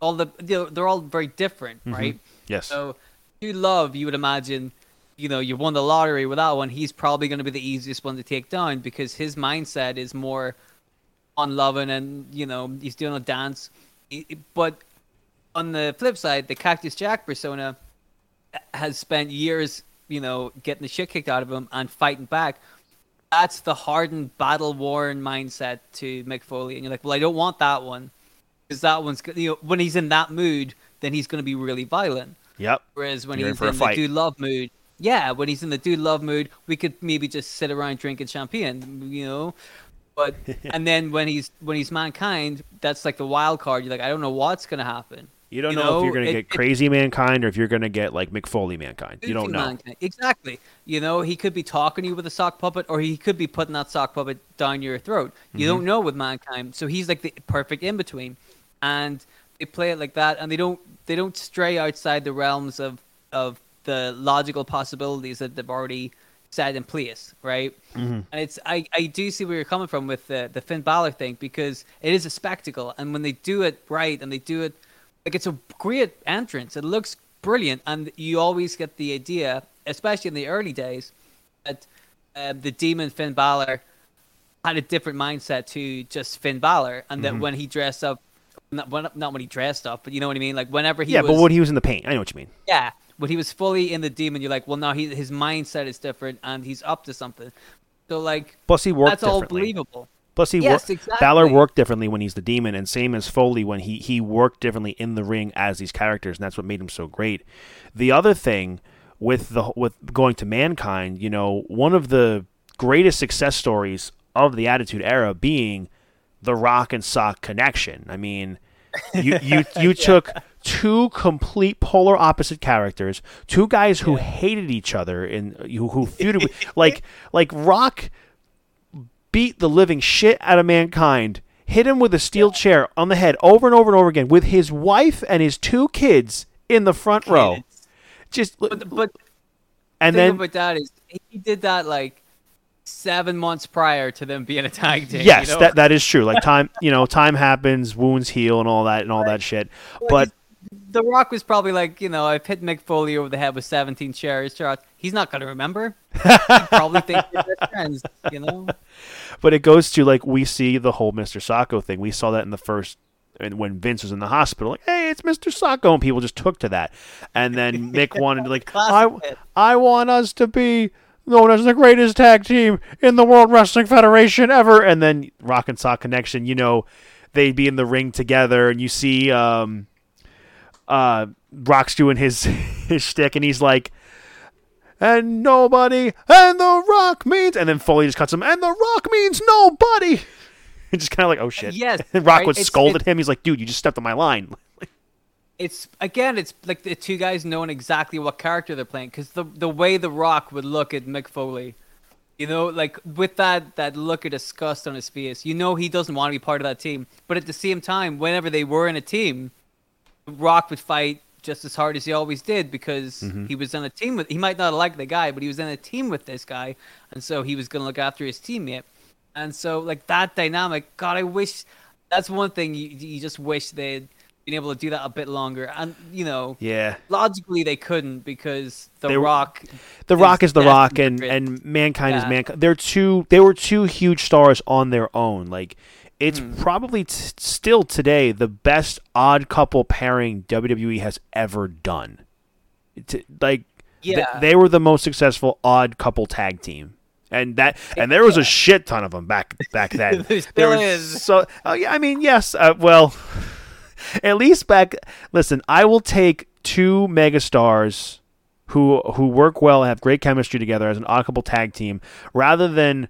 all the you know, they're all very different, mm-hmm. right? yes, So you love, you would imagine, you know, you won the lottery with that one. He's probably going to be the easiest one to take down because his mindset is more on loving and you know he's doing a dance. But on the flip side, the Cactus Jack persona uh, has spent years, you know, getting the shit kicked out of him and fighting back. That's the hardened, battle worn mindset to Mick Foley, and you're like, well, I don't want that one because that one's you know when he's in that mood, then he's going to be really violent. yep. Whereas when You're in he's a in the dude love mood, yeah, when he's in the dude love mood, we could maybe just sit around drinking champagne, you know. But and then when he's when he's mankind, that's like the wild card. You're like, I don't know what's gonna happen. You don't You know, if you're gonna it- get it- crazy mankind or if you're gonna get like Mick Foley mankind. You don't know. mankind. exactly. You know, he could be talking to you with a sock puppet, or he could be putting that sock puppet down your throat. You Mm-hmm. don't know with mankind, so he's like the perfect in between, and they play it like that, and they don't they don't stray outside the realms of of the logical possibilities that they've already set in place, right? Mm-hmm. And it's I, I do see where you're coming from with the the Finn Balor thing because it is a spectacle, and when they do it right and they do it like it's a great entrance, it looks brilliant, and you always get the idea, especially in the early days, that uh, the demon Finn Balor had a different mindset to just Finn Balor, and Mm-hmm. that when he dressed up, not when, not when he dressed up, but you know what I mean, like whenever he yeah, was, but when he was in the paint, I know what you mean. yeah, when he was fully in the demon, you're like, well, now he, his mindset is different, and he's up to something. So like, Plus, he worked that's all believable. Plus, he Yes, wor- exactly. Balor worked differently when he's the demon, and same as Foley when he he worked differently in the ring as these characters, and that's what made him so great. The other thing with the with going to mankind, you know, one of the greatest success stories of the Attitude Era being the Rock and Sock connection. I mean, you you you took two complete polar opposite characters, two guys who hated each other and uh, who, who feuded with, like like Rock beat the living shit out of mankind, hit him with a steel chair on the head over and over and over again with his wife and his two kids in the front row. Just But, but and the thing then about that is he did that like seven months prior to them being a tag team. yes, you know? that that is true. Like time, you know, time happens, wounds heal, and all that and all that shit. But The Rock was probably like, you know, I've hit Mick Foley over the head with 17 chairs shots. He's not going to remember. He probably thinks they're best friends, you know? But it goes to like we see the whole Mr. Socko thing. We saw that in the first and when Vince was in the hospital, like, hey, it's Mr. Socko, and people just took to that. And then Mick wanted to like, I, I want us to be known as the greatest tag team in the World Wrestling Federation ever. And then Rock and Sock Connection, you know, they'd be in the ring together, and you see um, uh, Rock's doing his his shtick, and he's like, and nobody, and the Rock means, and then Foley just cuts him, and the Rock means nobody. And just kind of like, oh shit. Yes, And Rock right? would It's- scold at him. He's like, dude, you just stepped on my line. It's again, it's like the two guys knowing exactly what character they're playing because the the way the Rock would look at Mick Foley, you know, like with that that look of disgust on his face, you know he doesn't want to be part of that team. But at the same time, whenever they were in a team, Rock would fight just as hard as he always did because mm-hmm. he was on a team with. He might not like the guy, but he was in a team with this guy, and so he was going to look after his teammate. And so, like that dynamic, God, I wish. That's one thing you you just wish they'd been able to do that a bit longer. And you know, Yeah. logically they couldn't because the They- Rock. The Rock is the Rock, and and Mankind is Mankind. They're two. They were two huge stars on their own. Like it's Hmm. probably t- still today the best odd couple pairing WWE has ever done. T- like th- Yeah. they were the most successful odd couple tag team. And that, and there was a shit ton of them back back then. There was is. So, oh yeah, I mean, yes. Uh, well, at least back. Listen, I will take two megastars who who work well, and have great chemistry together as an odd couple tag team, rather than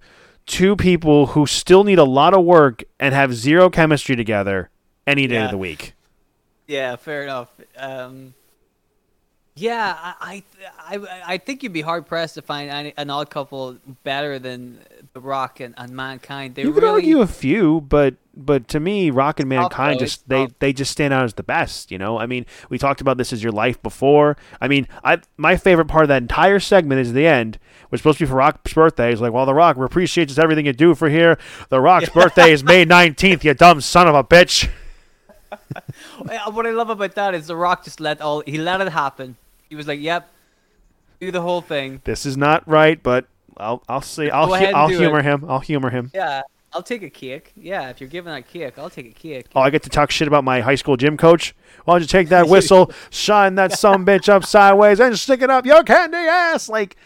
two people who still need a lot of work and have zero chemistry together any day of the week. Yeah, fair enough. Um, yeah, I, I, I, I think you'd be hard pressed to find any, an odd couple better than The Rock and, and Mankind. They you could really, argue a few, but but to me, Rock and Mankind just they they just stand out as the best. You know, I mean, we talked about this as your life before. I mean, I my favorite part of that entire segment is the end. Was supposed to be for Rock's birthday. He's like, well, the Rock appreciates just everything you do for here. The Rock's birthday is May nineteenth. You dumb son of a bitch. What I love about that is The Rock just let all he let it happen. He was like, "Yep, do the whole thing." This is not right, but I'll I'll see. I'll, hu- I'll humor it. him. I'll humor him. Yeah, I'll take a kick. Yeah, if you're giving that kick, I'll take a kick. Oh, I get to talk shit about my high school gym coach. Why don't you take that whistle, shine that some bitch up sideways, and stick it up your candy ass? Like,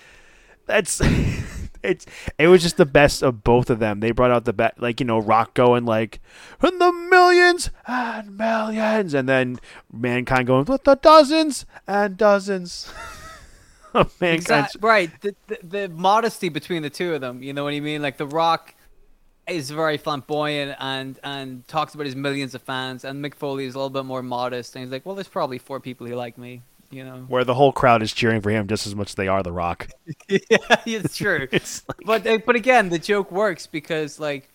that's it's. It was just the best of both of them. They brought out the best, like you know, Rock going like, in the millions and millions, and then Mankind going with the dozens and dozens. of Mankind. Exact, right. The, the the modesty between the two of them. You know what I mean? Like The Rock is very flamboyant and and talks about his millions of fans, and Mick Foley is a little bit more modest, and he's like, "Well, there's probably four people who like me." You know. Where the whole crowd is cheering for him just as much as they are the Rock. yeah, it's true. It's like, but uh, but again, the joke works because like,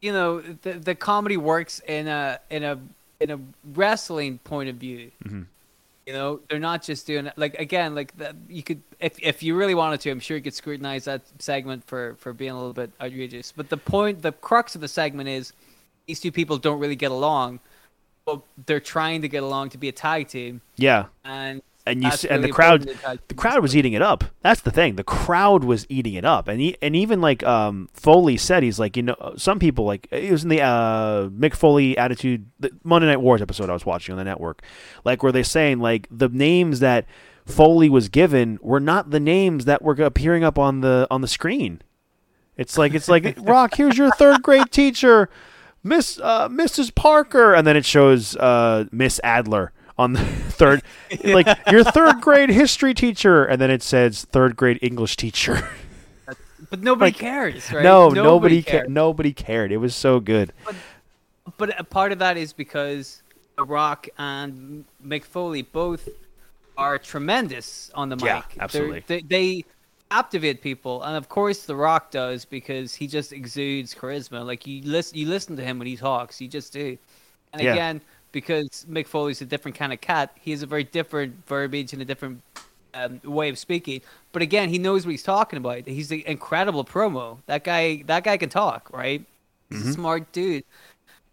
you know, the the comedy works in a in a in a wrestling point of view. You know, they're not just doing it like again, like that. You could, if if you really wanted to, I'm sure you could scrutinize that segment for for being a little bit outrageous. But the point, the crux of the segment is these two people don't really get along, but they're trying to get along to be a tag team, yeah. and and you see, and the crowd tag the crowd was eating it up. That's the thing. The crowd was eating it up. And he, and even like um foley said he's like you know some people like it was in the uh mick foley attitude the monday night wars episode i was watching on the network. Like where they're saying like the names that foley was given were not the names that were appearing up on the on the screen. It's like it's like rock here's your third grade teacher miss uh mrs parker and then it shows uh miss adler on the third like your third grade history teacher and then it says third grade english teacher But nobody Like, cares, right? no nobody cares. cared nobody cared it was so good But a part of that is because The Rock and Mick Foley both are tremendous on the mic. Yeah, They're- absolutely. They, they captivate people, and of course The Rock does because he just exudes charisma. Like you listen, you listen to him when he talks, you just do. And Yeah. again, because Mick Foley's a different kind of cat, he has a very different verbiage and a different um, way of speaking. But again, he knows what he's talking about. He's an incredible promo. That guy, that guy can talk, right? He's a smart dude.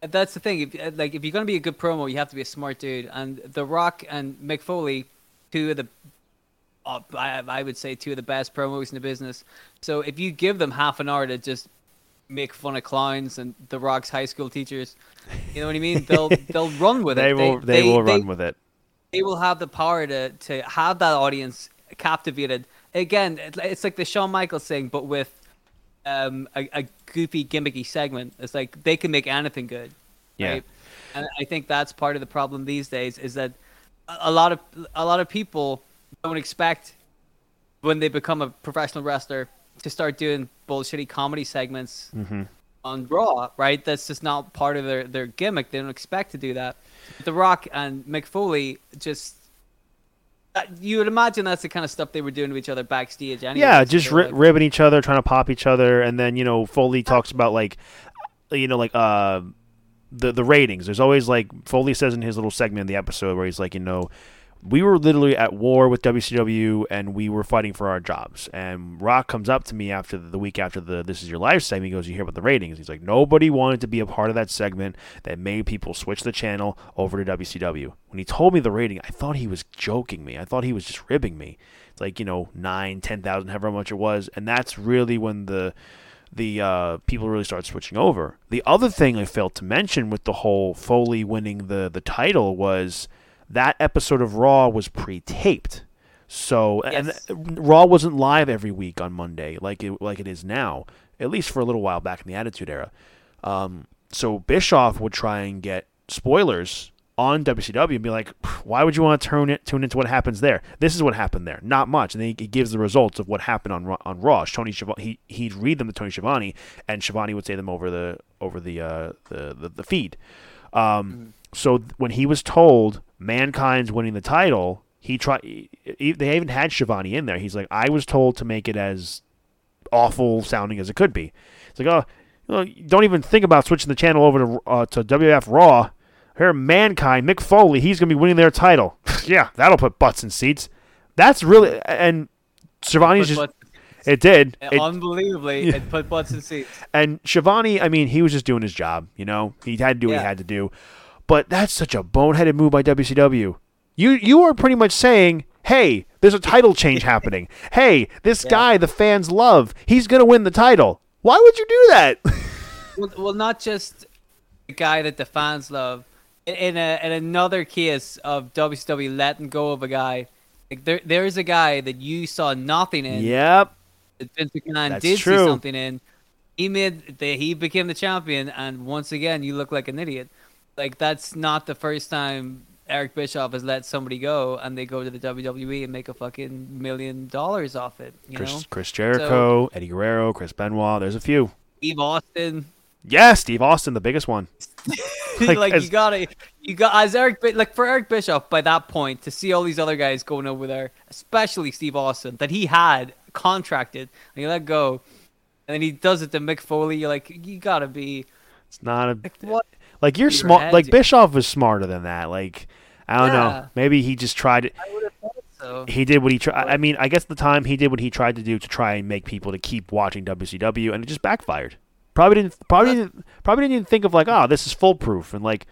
That's the thing. If like if you're gonna be a good promo, you have to be a smart dude. And The Rock and Mick Foley, two of the, I, I would say two of the best promos in the business. So if you give them half an hour to just make fun of clowns and The Rock's high school teachers, you know what I mean? They'll they'll run with it. They will. They, will run with it. they will have the power to to have that audience captivated. Again, it's like the Shawn Michaels thing, but with um, a, a goofy, gimmicky segment. It's like they can make anything good. Yeah. Right? And I think that's part of the problem these days is that a lot of a lot of people don't expect when they become a professional wrestler to start doing bullshitty comedy segments Mm-hmm. on Raw, right? That's just not part of their, their gimmick. They don't expect to do that. The Rock and Mick Foley just. uh, You would imagine that's the kind of stuff they were doing to each other backstage. Anyway, Yeah, just ri- like- ribbing each other, trying to pop each other, and then you know Foley talks about like, you know, like uh, the the ratings. There's always like Foley says in his little segment in the episode where he's like, you know, we were literally at war with WCW and we were fighting for our jobs. And Rock comes up to me after the, week after the This Is Your Life segment. He goes, "You hear about the ratings?" He's like, "Nobody wanted to be a part of that segment that made people switch the channel over to WCW." When he told me the rating, I thought he was joking me. I thought he was just ribbing me. It's like you know nine, ten thousand, however much it was, and that's really when the the uh, people really start switching over. The other thing I failed to mention with the whole Foley winning the the title was that episode of Raw was pre-taped. So Yes. and Raw wasn't live every week on Monday like it like it is now, at least for a little while back in the Attitude Era. Um, so Bischoff would try and get spoilers on WCW and be like, "Why would you want to tune it tune into what happens there? This is what happened there. Not much." And then he, he gives the results of what happened on on Raw. Tony Schiavone, he he'd read them to Tony Schiavone, and Schiavone would say them over the over the uh, the, the the feed. Um, So th- when he was told Mankind's winning the title, he tried. he- They even had Schiavone in there. He's like, "I was told to make it as awful sounding as it could be." It's like, oh, don't even think about switching the channel over to uh, to WF Raw. Here, Mankind, Mick Foley, he's gonna be winning their title. yeah, that'll put butts in seats. That's really and Schiavone's just it did. It- unbelievably, it put butts in seats. and Schiavone, I mean, he was just doing his job. You know, he had to do what he had to do. But that's such a boneheaded move by WCW. You you are pretty much saying, "Hey, there's a title change happening. Hey, this Yeah. guy the fans love. He's gonna win the title. Why would you do that?" Well, well, not just a guy that the fans love. In- In a in another case of WCW letting go of a guy, like there there is a guy that you saw nothing in. yep. that Vince McMahon That's did true. see something in. He made the, he became the champion, and once again, you look like an idiot. Like that's not the first time Eric Bischoff has let somebody go, and they go to the WWE and make a fucking million dollars off it. You know, Chris, Chris Jericho, Eddie Guerrero, Chris Benoit. There's a few. Steve Austin. Yeah, Steve Austin, the biggest one. like, Like, as- you gotta, you got as Eric, like for Eric Bischoff by that point to see all these other guys going over there, especially Steve Austin that he had contracted and he let go, and then he does it to Mick Foley. You're like, you gotta be It's not a like what? Like you're smart. Like Bischoff was smarter than that. Like I don't know. Maybe he just tried it. I would have thought so. he did what he tried. I mean, I guess at the time he did what he tried to do to try and make people to keep watching WCW, and it just backfired. Probably didn't. Probably didn't. Probably didn't even think of like, oh, this is foolproof, and like,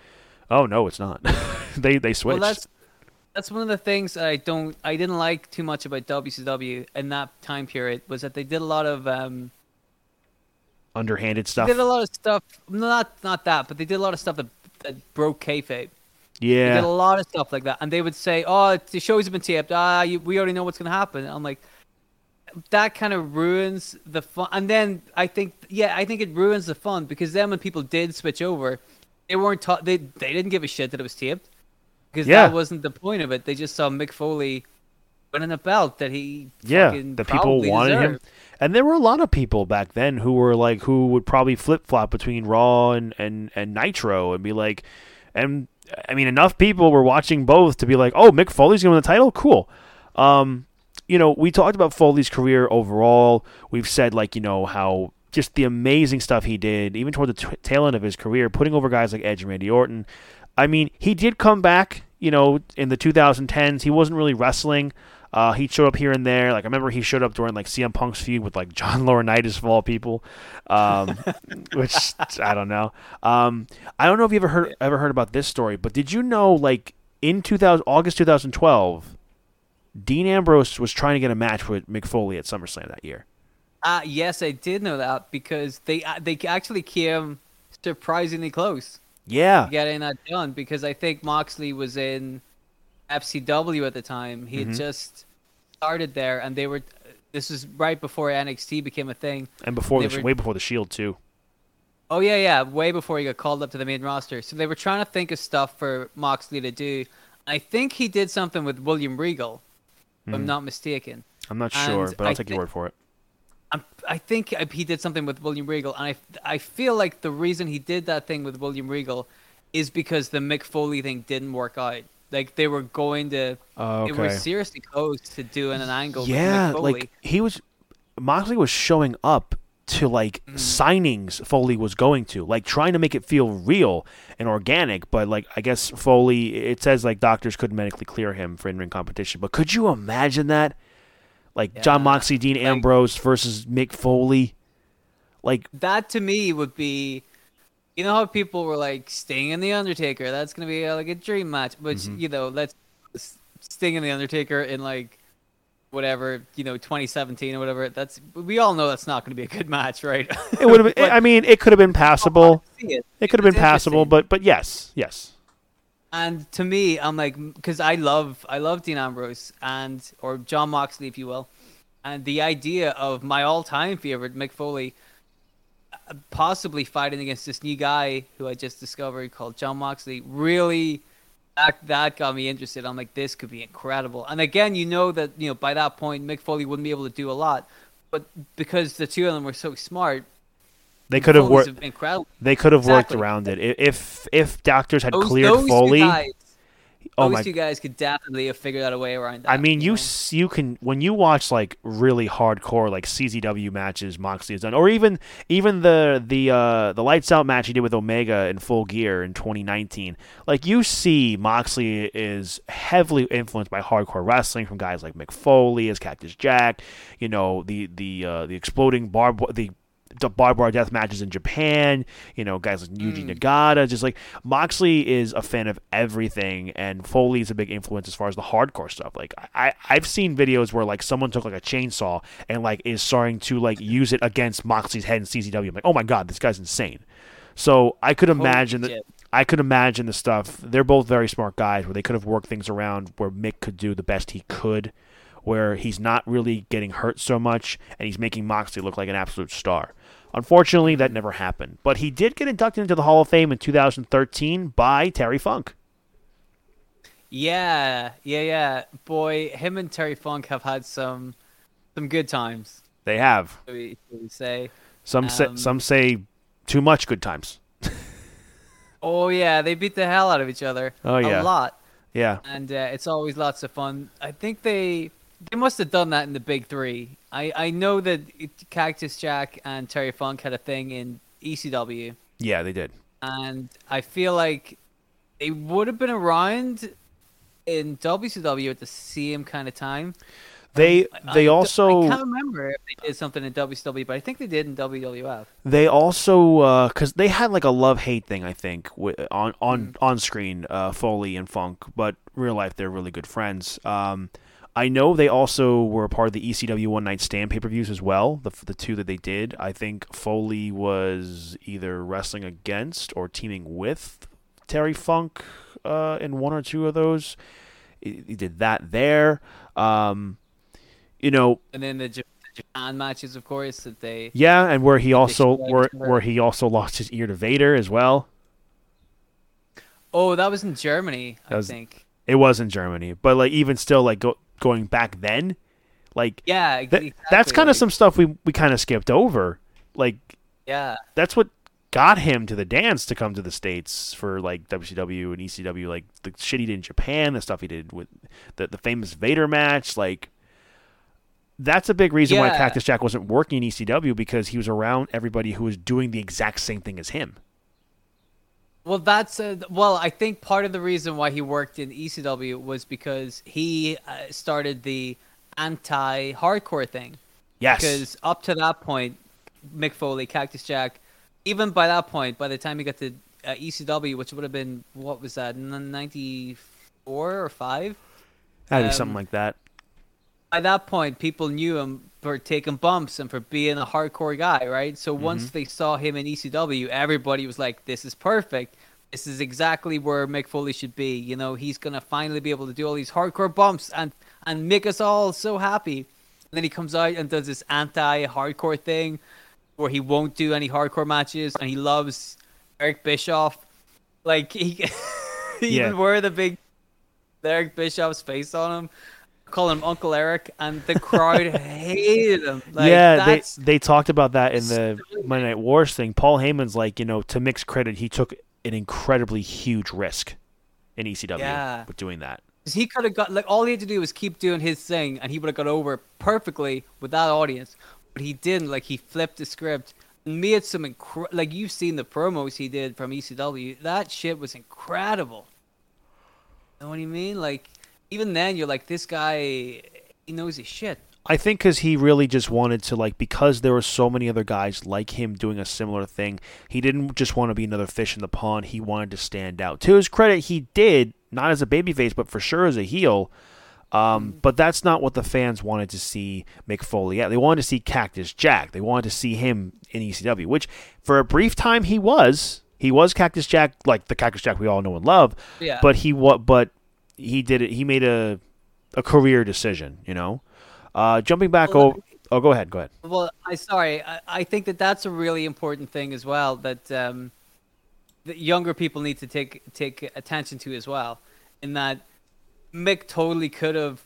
oh no, it's not. they they switched. Well, that's that's one of the things I don't, I didn't like too much about WCW in that time period was that they did a lot of um, underhanded stuff. they did a lot of stuff. Not not that, but they did a lot of stuff that that broke kayfabe. Yeah, they did a lot of stuff like that, and they would say, "Oh, the shows have been taped. Ah, you, we already know what's gonna happen." I'm like, that kind of ruins the fun. And then I think, yeah, I think it ruins the fun because then when people did switch over, they weren't taught. They they didn't give a shit that it was taped because Yeah. that wasn't the point of it. They just saw Mick Foley winning a belt that he yeah. The people wanted him, deserved. And there were a lot of people back then who were like, who would probably flip flop between Raw and and and Nitro, and be like, and I mean, enough people were watching both to be like, oh, Mick Foley's gonna win the title, cool. Um, you know, we talked about Foley's career overall. We've said like you know how just the amazing stuff he did, even toward the t- tail end of his career, putting over guys like Edge and Randy Orton. I mean, he did come back, you know, in the 2010s. He wasn't really wrestling. Uh, he showed up here and there. Like I remember he showed up during like CM Punk's feud with like John Laurinaitis of all people, um, which I don't know. Um, I don't know if you ever heard ever heard about this story, but did you know like in 2000 August 2012, Dean Ambrose was trying to get a match with Mick Foley at SummerSlam that year. Uh, yes, I did know that because they uh, they actually came surprisingly close Yeah, getting that done because I think Moxley was in FCW at the time. He Mm-hmm. had just started there, and they were. This was right before NXT became a thing. and before the were- way before the Shield too. Oh yeah, yeah, way before he got called up to the main roster. So they were trying to think of stuff for Moxley to do. I think he did something with William Regal, if I'm not mistaken. I'm not And sure, but I'll I take thi- your word for it. I'm, I think he did something with William Regal, and I, I feel like the reason he did that thing with William Regal is because the Mick Foley thing didn't work out. Like they were going to, Oh, they were okay. seriously close to doing an angle. Yeah, with Foley. like he was Moxley was showing up to like Mm. signings Foley was going to, like trying to make it feel real and organic, but like I guess Foley it says like doctors couldn't medically clear him for in-ring competition. But could you imagine that? Like Jon Moxley, Dean like- Ambrose versus Mick Foley. Like that to me would be you know how people were like Sting and the Undertaker that's gonna be uh, like a dream match but Mm-hmm. you know let's Sting and the Undertaker in like whatever you know 2017 or whatever that's we all know that's not gonna be a good match right it would have I mean, it could have been passable. It. It could have been passable, but but yes, yes. and to me I'm like because I love I love Dean Ambrose and or Jon Moxley if you will and the idea of my all-time favorite Mick Foley possibly fighting against this new guy who I just discovered called Jon Moxley really that that got me interested. I'm like, this could be incredible. And again, you know that you know by that point Mick Foley wouldn't be able to do a lot, but because the two of them were so smart, They could have worked. incredible. They could have worked around it if if doctors had Those, cleared those Foley. guys, oh those my two guys could definitely have figured out a way around that. I mean, you know? you can when you watch like really hardcore like CZW matches Moxley has done, or even even the the uh, the lights out match he did with Omega in Full Gear in 2019. Like you see, Moxley is heavily influenced by hardcore wrestling from guys like Mick Foley as Cactus Jack. You know the the uh, the exploding barb the barbed wire death matches in Japan, you know, guys like Yuji mm. Nagata, just like Moxley is a fan of everything, and Foley is a big influence as far as the hardcore stuff. Like I, I've seen videos where like someone took like a chainsaw and like is starting to like use it against Moxley's head in CZW. I'm like, oh my god, this guy's insane. So I could imagine that. shit. I could imagine the stuff. They're both very smart guys where they could have worked things around where Mick could do the best he could, where he's not really getting hurt so much and he's making Moxley look like an absolute star. Unfortunately, that never happened. But he did get inducted into the Hall of Fame in 2013 by Terry Funk. Yeah, yeah, yeah. Boy, him and Terry Funk have had some some good times. They have. We, we say? Some say, Um, some say too much good times. Oh yeah, they beat the hell out of each other. Oh, yeah. a lot, Yeah. and uh, it's always lots of fun. I think they they must have done that in the big three. I I know that Cactus Jack and Terry Funk had a thing in ECW, Yeah, they did. and I feel like they would have been around in WCW at the same kind of time. They they I, also I can't remember if they did something in WCW, but I think they did in WWF. They also because they had like a love hate thing, I think, on on Mm. on screen, uh, Foley and Funk, but real life they're really good friends. Um, I know they also were a part of the ECW One Night Stand pay per views as well. The the two that they did, I think Foley was either wrestling against or teaming with Terry Funk uh, in one or two of those. He, he did that there. Um, you know, And then the Japan matches, of course, that they yeah, and where he also where where he also lost his ear to Vader as well. Oh, that was in Germany, That I was- think. It was in Germany, but like even still, like go, going back then, like Yeah, exactly. that's kind of like- some stuff we we kind of skipped over. Like Yeah, that's what got him to the dance to come to the states for like WCW and ECW, like the shit he did in Japan, the stuff he did with the the famous Vader match, like. that's a big reason why Cactus Jack wasn't working in ECW because he was around everybody who was doing the exact same thing as him. Well, that's uh, well. I think part of the reason why he worked in ECW was because he uh, started the anti-hardcore thing. Yes. Because up to that point, Mick Foley, Cactus Jack, even by that point, by the time he got to uh, ECW, which would have been what was that, ninety four or five? That'd be um, something like that. By that point, people knew him for taking bumps and for being a hardcore guy, right? So once Mm-hmm. they saw him in ECW, everybody was like, "This is perfect. This is exactly where Mick Foley should be. You know, he's gonna finally be able to do all these hardcore bumps and and make us all so happy." And then he comes out and does this anti-hardcore thing, where he won't do any hardcore matches, and he loves Eric Bischoff. Like he, he Yeah. even wore the big Eric Bischoff's face on him, calling him Uncle Eric, and the crowd hated him. Like, yeah, they they talked about that in the so Monday Night Wars thing. Paul Heyman's like, you know, to Mick's credit, he took an incredibly huge risk in ECW Yeah. with doing that. he could have got like all he had to do was keep doing his thing, and he would have got over perfectly with that audience. But he didn't. Like he flipped the script and made some incre- like you've seen the promos he did from ECW. That shit was incredible. You know what I mean? Like even then, you're like, this guy, he knows his shit. I think because he really just wanted to like because there were so many other guys like him doing a similar thing. He didn't just want to be another fish in the pond. He wanted to stand out. To his credit, he did not as a babyface, but for sure as a heel. Um, but that's not what the fans wanted to see Mick Foley at. They wanted to see Cactus Jack. They wanted to see him in ECW, which for a brief time he was. He was Cactus Jack, like the Cactus Jack we all know and love. Yeah. But he what? But he did it. He made a a career decision. You know. Uh, jumping back. Well, Oh, oh, go ahead. Go ahead. Well, I sorry. I, I think that that's a really important thing as well. That um, that younger people need to take take attention to as well. In that Mick totally could have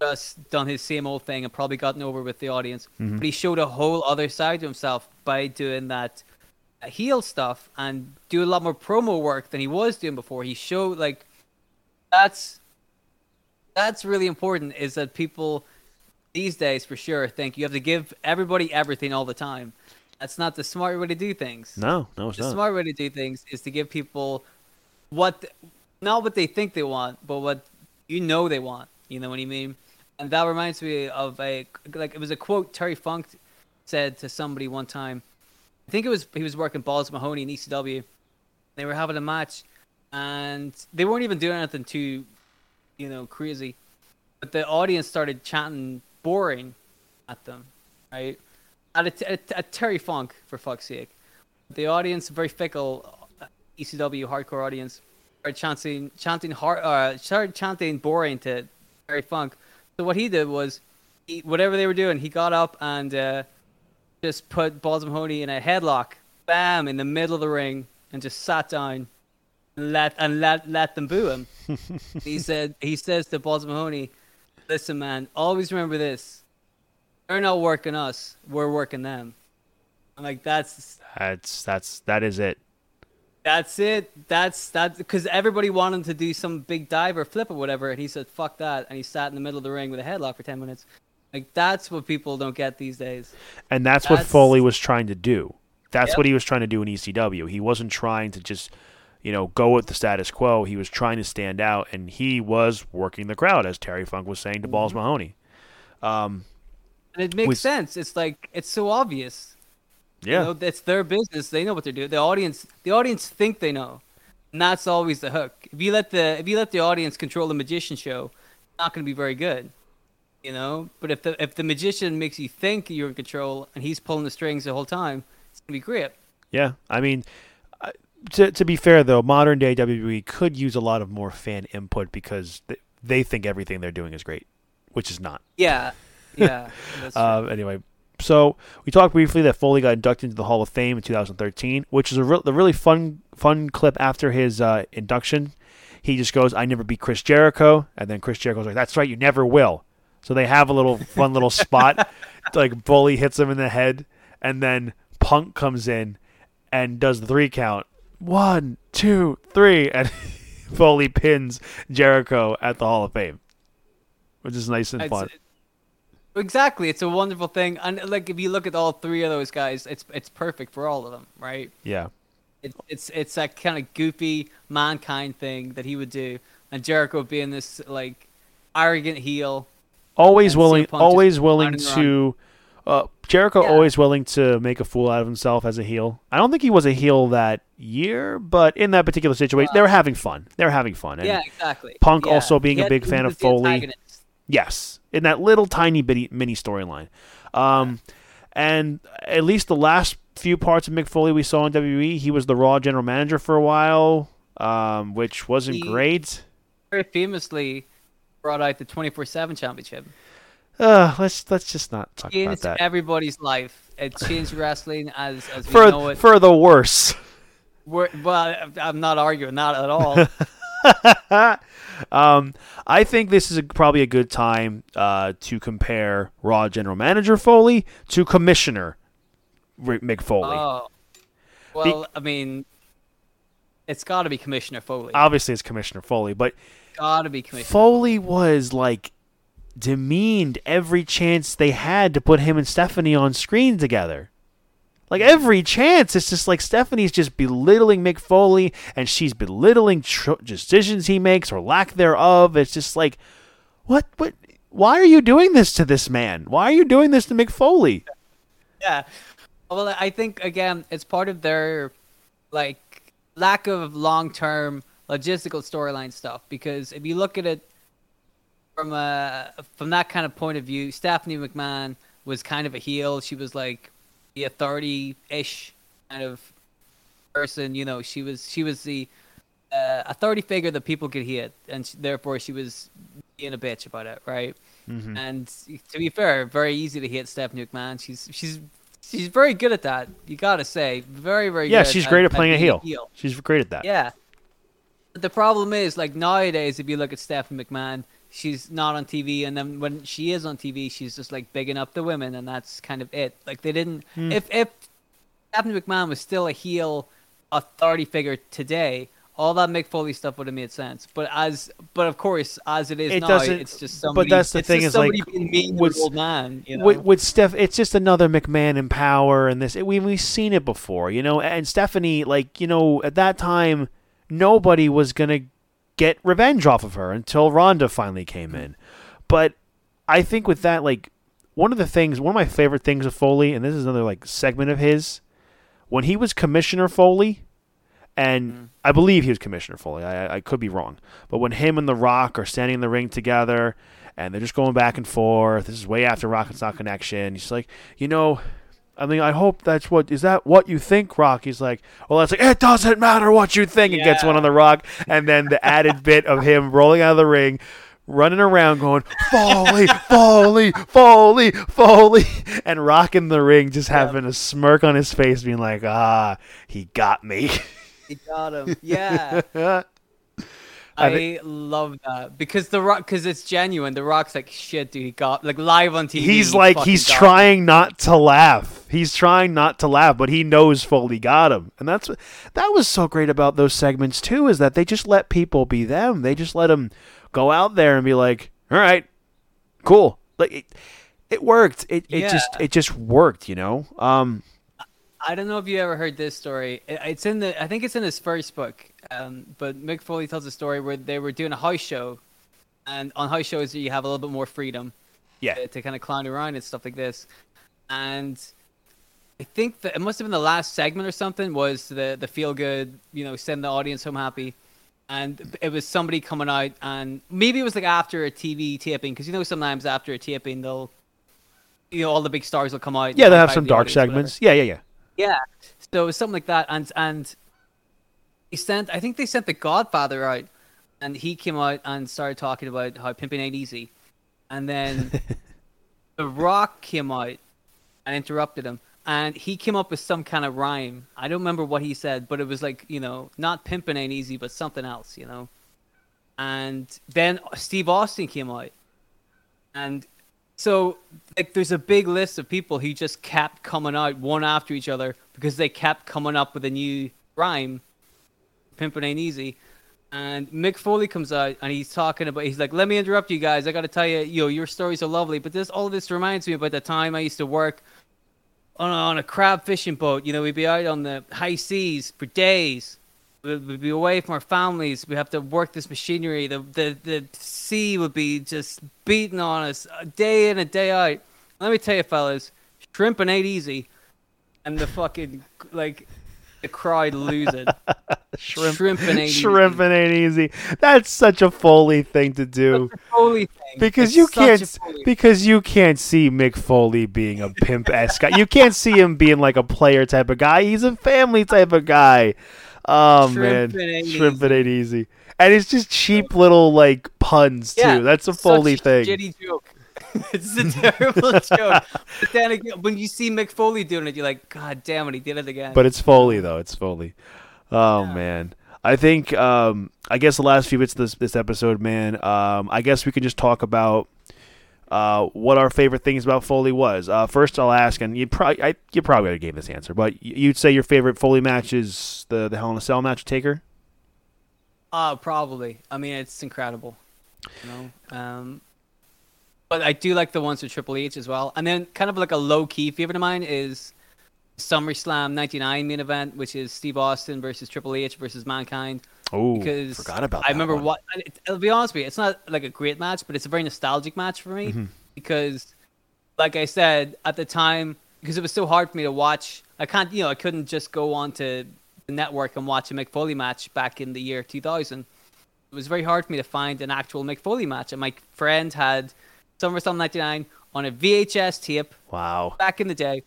just done his same old thing and probably gotten over with the audience, but he showed a whole other side to himself by doing that heel stuff and do a lot more promo work than he was doing before. He showed like that's that's really important. Is that people these days for sure think you have to give everybody everything all the time. That's not the smart way to do things. No, no, it's the not. smart way to do things is to give people what not what they think they want, but what you know they want. You know what I mean? And that reminds me of a like it was a quote Terry Funk said to somebody one time. I think it was he was working Balls Mahoney in ECW. They were having a match, and they weren't even doing anything too, you know, crazy. But the audience started chanting "boring" at them, right? At, a, at, at Terry Funk, for fuck's sake. The audience, very fickle, uh, ECW hardcore audience, started chanting, chanting hard, uh, started chanting "boring" to Terry Funk. So what he did was, he, whatever they were doing, he got up and uh, just put Balls Mahoney in a headlock, bam, in the middle of the ring, and just sat down, and let and let let them boo him. he said he says to Balls Mahoney, "Listen, man, always remember this: they're not working us, we're working them." I'm like, that's That's that's that is it. that's it. That's that because everybody wanted to do some big dive or flip or whatever, and he said, "Fuck that," and he sat in the middle of the ring with a headlock for ten minutes. Like that's what people don't get these days. And that's what Foley was trying to do. That's Yep. what he was trying to do in ECW. He wasn't trying to just, you know, go with the status quo. He was trying to stand out, and he was working the crowd, as Terry Funk was saying to Balls Mm-hmm. Mahoney. Um, And it makes sense. It's like it's so obvious. yeah, You know, it's their business. They know what they're doing. The audience, the audience think they know, and that's always the hook. If you let the if you let the audience control the magician show, it's not going to be very good. You know, but if the if the magician makes you think you're in control and he's pulling the strings the whole time, it's gonna be great. yeah. I mean, to to be fair though, modern day WWE could use a lot of more fan input because they, they think everything they're doing is great, which is not. Yeah, yeah. Uh, anyway, so we talked briefly that Foley got inducted into the Hall of Fame in 2013, which is a, re- a really fun fun clip after his uh, induction. He just goes, "I never beat Chris Jericho," and then Chris Jericho's like, "That's right, you never will." So they have a little fun little spot, like Foley hits him in the head, and then Punk comes in and does the three count, one, two, three, and Foley pins Jericho at the Hall of Fame, which is nice and It's- fun. Exactly, it's a wonderful thing, and like if you look at all three of those guys, it's it's perfect for all of them, right? Yeah. It's it's it's that kind of goofy mankind thing that he would do, and Jericho being this like arrogant heel. Always willing, always willing to. Uh, Jericho Yeah. always willing to make a fool out of himself as a heel. I don't think he was a heel that year, but in that particular situation, they were having fun. They were having fun. And yeah, exactly. Punk Yeah. also being He a big fan of Foley. antagonist. Yes, in that little tiny bitty mini storyline. Um, and at least the last few parts of Mick Foley we saw in WWE, he was the Raw general manager for a while, um, which wasn't He- great. Very famously brought out the twenty four seven championship. Uh, let's let's just not talk about that. everybody's life. It changed wrestling as as we know For it. for the worse. We're, well, I'm not arguing that at all. um, I think this is a, probably a good time uh, to compare Raw general manager Foley to Commissioner Rick Mick Foley. oh, well, I mean, it's got to be Commissioner Foley. Obviously, it's Commissioner Foley, but got to be Commissioner. Foley was like demeaned every chance they had to put him and Stephanie on screen together. Like every chance, it's just like Stephanie's just belittling Mick Foley, and she's belittling tr- decisions he makes or lack thereof. It's just like, what, what? Why are you doing this to this man? Why are you doing this to Mick Foley? Yeah. Well, I think again, it's part of their like lack of long-term logistical storyline stuff. Because if you look at it from a from that kind of point of view, Stephanie McMahon was kind of a heel. She was like the authority-ish kind of person. You know, she was she was the uh, authority figure that people could hit, and she, therefore she was being a bitch about it, right? Mm-hmm. And to be fair, very easy to hit Stephanie McMahon. She's she's she's very good at that. You gotta say, very very Yeah, she's great at playing a being heel. She's great at that. Yeah. But the problem is, like nowadays, if you look at Stephanie McMahon, she's not on TV, and then when she is on TV, she's just like bigging up the women, and that's kind of it. Like they didn't. Hmm. If if Stephanie McMahon was still a heel authority figure today, all that Mick Foley stuff would have made sense. But as but of course, as it is It now, doesn't- it's just somebody. but that's the thing is, like, with- old man. You know? with, with Steph, it's just another McMahon in power, and this we we've seen it before, you know. And Stephanie, like you know, at that time, nobody was gonna get revenge off of her until Ronda finally came in. But I think with that, like one of the things, one of my favorite things of Foley, and this is another like segment of his, when he was Commissioner Foley, and mm-hmm. I believe he was Commissioner Foley. I, I could be wrong, but when him and The Rock are standing in the ring together, and they're just going back and forth. This is way after Rock and Sock Connection. He's like, you know, I mean, I hope that's what is that what you think, Rock? He's like, well, that's like it doesn't matter what you think. And gets one on the Rock, and then the added bit of him rolling out of the ring. Running around going, Foley, Foley, Foley, Foley, and rocking the ring, just having a smirk on his face, being like, ah, he got me. He got him. Yeah. I I, thi- love that because the rock because it's genuine. The rock's like shit, dude. He got like live on TV. he's he like he's he's him." trying not to laugh. He's trying not to laugh, but he knows Foley got him, and that's what that was so great about those segments too. Is that they just let people be them. They just let them go out there and be like, "All right, cool." Like it, it worked. It it just it just worked. You know. Um. I don't know if you ever heard this story. It- It's in the I think it's in his first book. Um, but Mick Foley tells a story where they were doing a house show, and on house shows you have a little bit more freedom. Yeah. to, to kind of clown around and stuff like this. And I think that it must have been the last segment or something was the the feel good, you know, send the audience home happy. And it was somebody coming out, and maybe it was like after a TV taping, because you know sometimes after a taping they'll, you know, all the big stars will come out. Yeah, they have some the dark audience, whatever. segments. Yeah, yeah, yeah. Yeah. So it was something like that, and and he sent. I think they sent the Godfather out, and he came out and started talking about how pimping ain't easy, and then the Rock came out and interrupted him, and he came up with some kind of rhyme. I don't remember what he said, but it was like you know, not pimping ain't easy, but something else, you know. And then Steve Austin came out, and so like there's a big list of people who just kept coming out one after each other because they kept coming up with a new rhyme. Pimpin' ain't easy. And Mick Foley comes out and he's talking about. He's like, "Let me interrupt you guys. I got to tell you, know, your stories are lovely, but this all this reminds me about the time I used to work on a, on a crab fishing boat. You know, we'd be out on the high seas for days. We'd, we'd be away from our families. We have to work this machinery. The the the sea would be just beating on us day in and day out. Let me tell you, fellas, shrimping ain't easy, and the fucking like crowd losing. Shrimp, Shrimping ain't easy. shrimping ain't easy. That's such a Foley thing to do. Foley thing. Because It's you can't because you can't see Mick Foley being a pimp esque guy. You can't see him being like a player type of guy. He's a family type of guy. Oh man, ain't shrimping ain't easy. And it's just cheap little like puns too. Yeah, That's a Foley a thing. Shitty joke. it's a terrible joke. But then again, when you see Mick Foley doing it, you're like, God damn it, he did it again. But it's Foley though. It's Foley. Oh Yeah. man. I think um I guess the last few bits of this this episode, man, um I guess we can just talk about uh what our favorite things about Foley was. Uh first I'll ask and you probably I, you probably already gave this answer, but you'd say your favorite Foley match is the the Hell in a Cell match with Taker? Oh, probably. I mean, it's incredible. You know. Um, but I do like the ones with Triple H as well. And then kind of like a low key favorite of mine is SummerSlam '99 main event, which is Steve Austin versus Triple H versus Mankind. Oh, because forgot about I that remember one. what. it- I'll be honest with you, it's not like a great match, but it's a very nostalgic match for me Mm-hmm. because, like I said at the time, because it was so hard for me to watch. I can't, you know, I couldn't just go on to the network and watch a Mick Foley match back in the year 2000. It was very hard for me to find an actual Mick Foley match, and my friend had SummerSlam '99 on a VHS tape Wow. back in the day.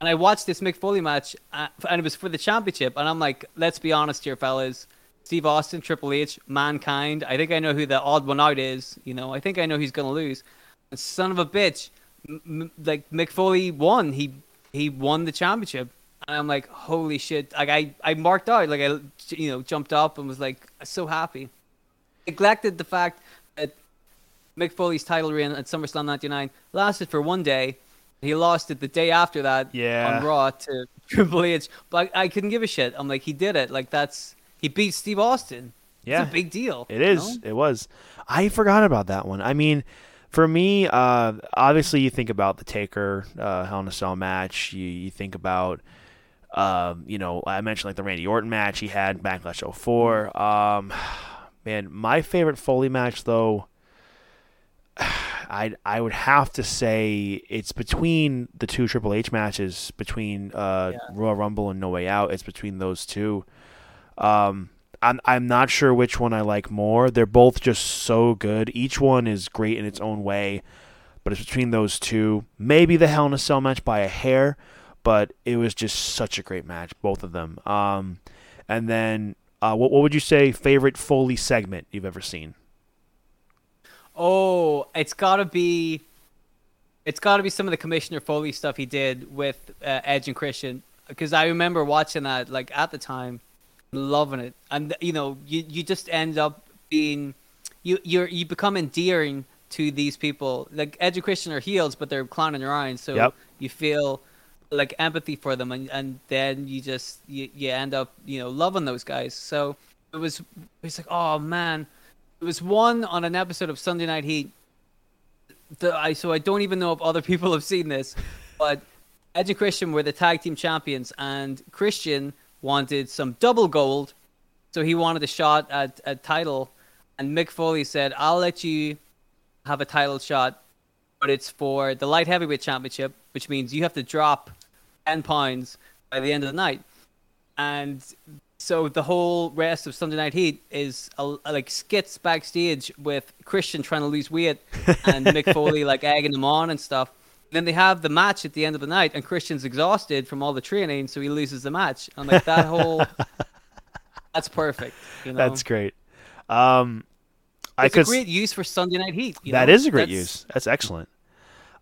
And I watched this Mick Foley match, uh, and it was for the championship. And I'm like, let's be honest here, fellas. Steve Austin, Triple H, Mankind. I think I know who the odd one out is. You know, I think I know who's gonna lose. And son of a bitch, m- m- like Mick Foley won. He he won the championship. And I'm like, holy shit! Like I I marked out. Like I you know jumped up and was like so happy. Neglected the fact that Mick Foley's title reign at SummerSlam '99 lasted for one day. He lost it the day after that Yeah. on Raw to Triple H. But I, I couldn't give a shit. I'm like, he did it. Like that's he beat Steve Austin. Yeah. it's a big deal. It is. know? It was. I forgot about that one. I mean, for me, uh, obviously, you think about the Taker uh, Hell in a Cell match. You, you think about, um, you know, I mentioned like the Randy Orton match he had Backlash 04. Um, man, my favorite Foley match though. I I would have to say it's between the two Triple H matches between uh, Yeah. Royal Rumble and No Way Out. It's between those two. Um, I'm I'm not sure which one I like more. They're both just so good. Each one is great in its own way, but it's between those two. Maybe the Hell in a Cell match by a hair, but it was just such a great match, both of them. Um, and then uh, what what would you say favorite Foley segment you've ever seen? Oh, it's gotta be. It's gotta be some of the Commissioner Foley stuff he did with uh, Edge and Christian, because I remember watching that like at the time, loving it, and you know, you you just end up being, you you you become endearing to these people. Like Edge and Christian are heels, but they're clowning around, so Yep. you feel like empathy for them, and and then you just you, you end up you know loving those guys. So it was it's like oh man, was one on an episode of Sunday Night Heat. The, I so I don't even know if other people have seen this, but Edge and Christian were the tag team champions, and Christian wanted some double gold, so he wanted a shot at a title, and Mick Foley said, "I'll let you have a title shot, but it's for the light heavyweight championship, which means you have to drop ten pounds by the end of the night." And so the whole rest of Sunday Night Heat is uh, like skits backstage with Christian trying to lose weight and Mick Foley like egging him on and stuff. Then they have the match at the end of the night, and Christian's exhausted from all the training, so he loses the match. And like that whole, that's perfect. You know? That's great. Um, I it's a could. great use for Sunday Night Heat. You That know? is a great That's- use. That's excellent.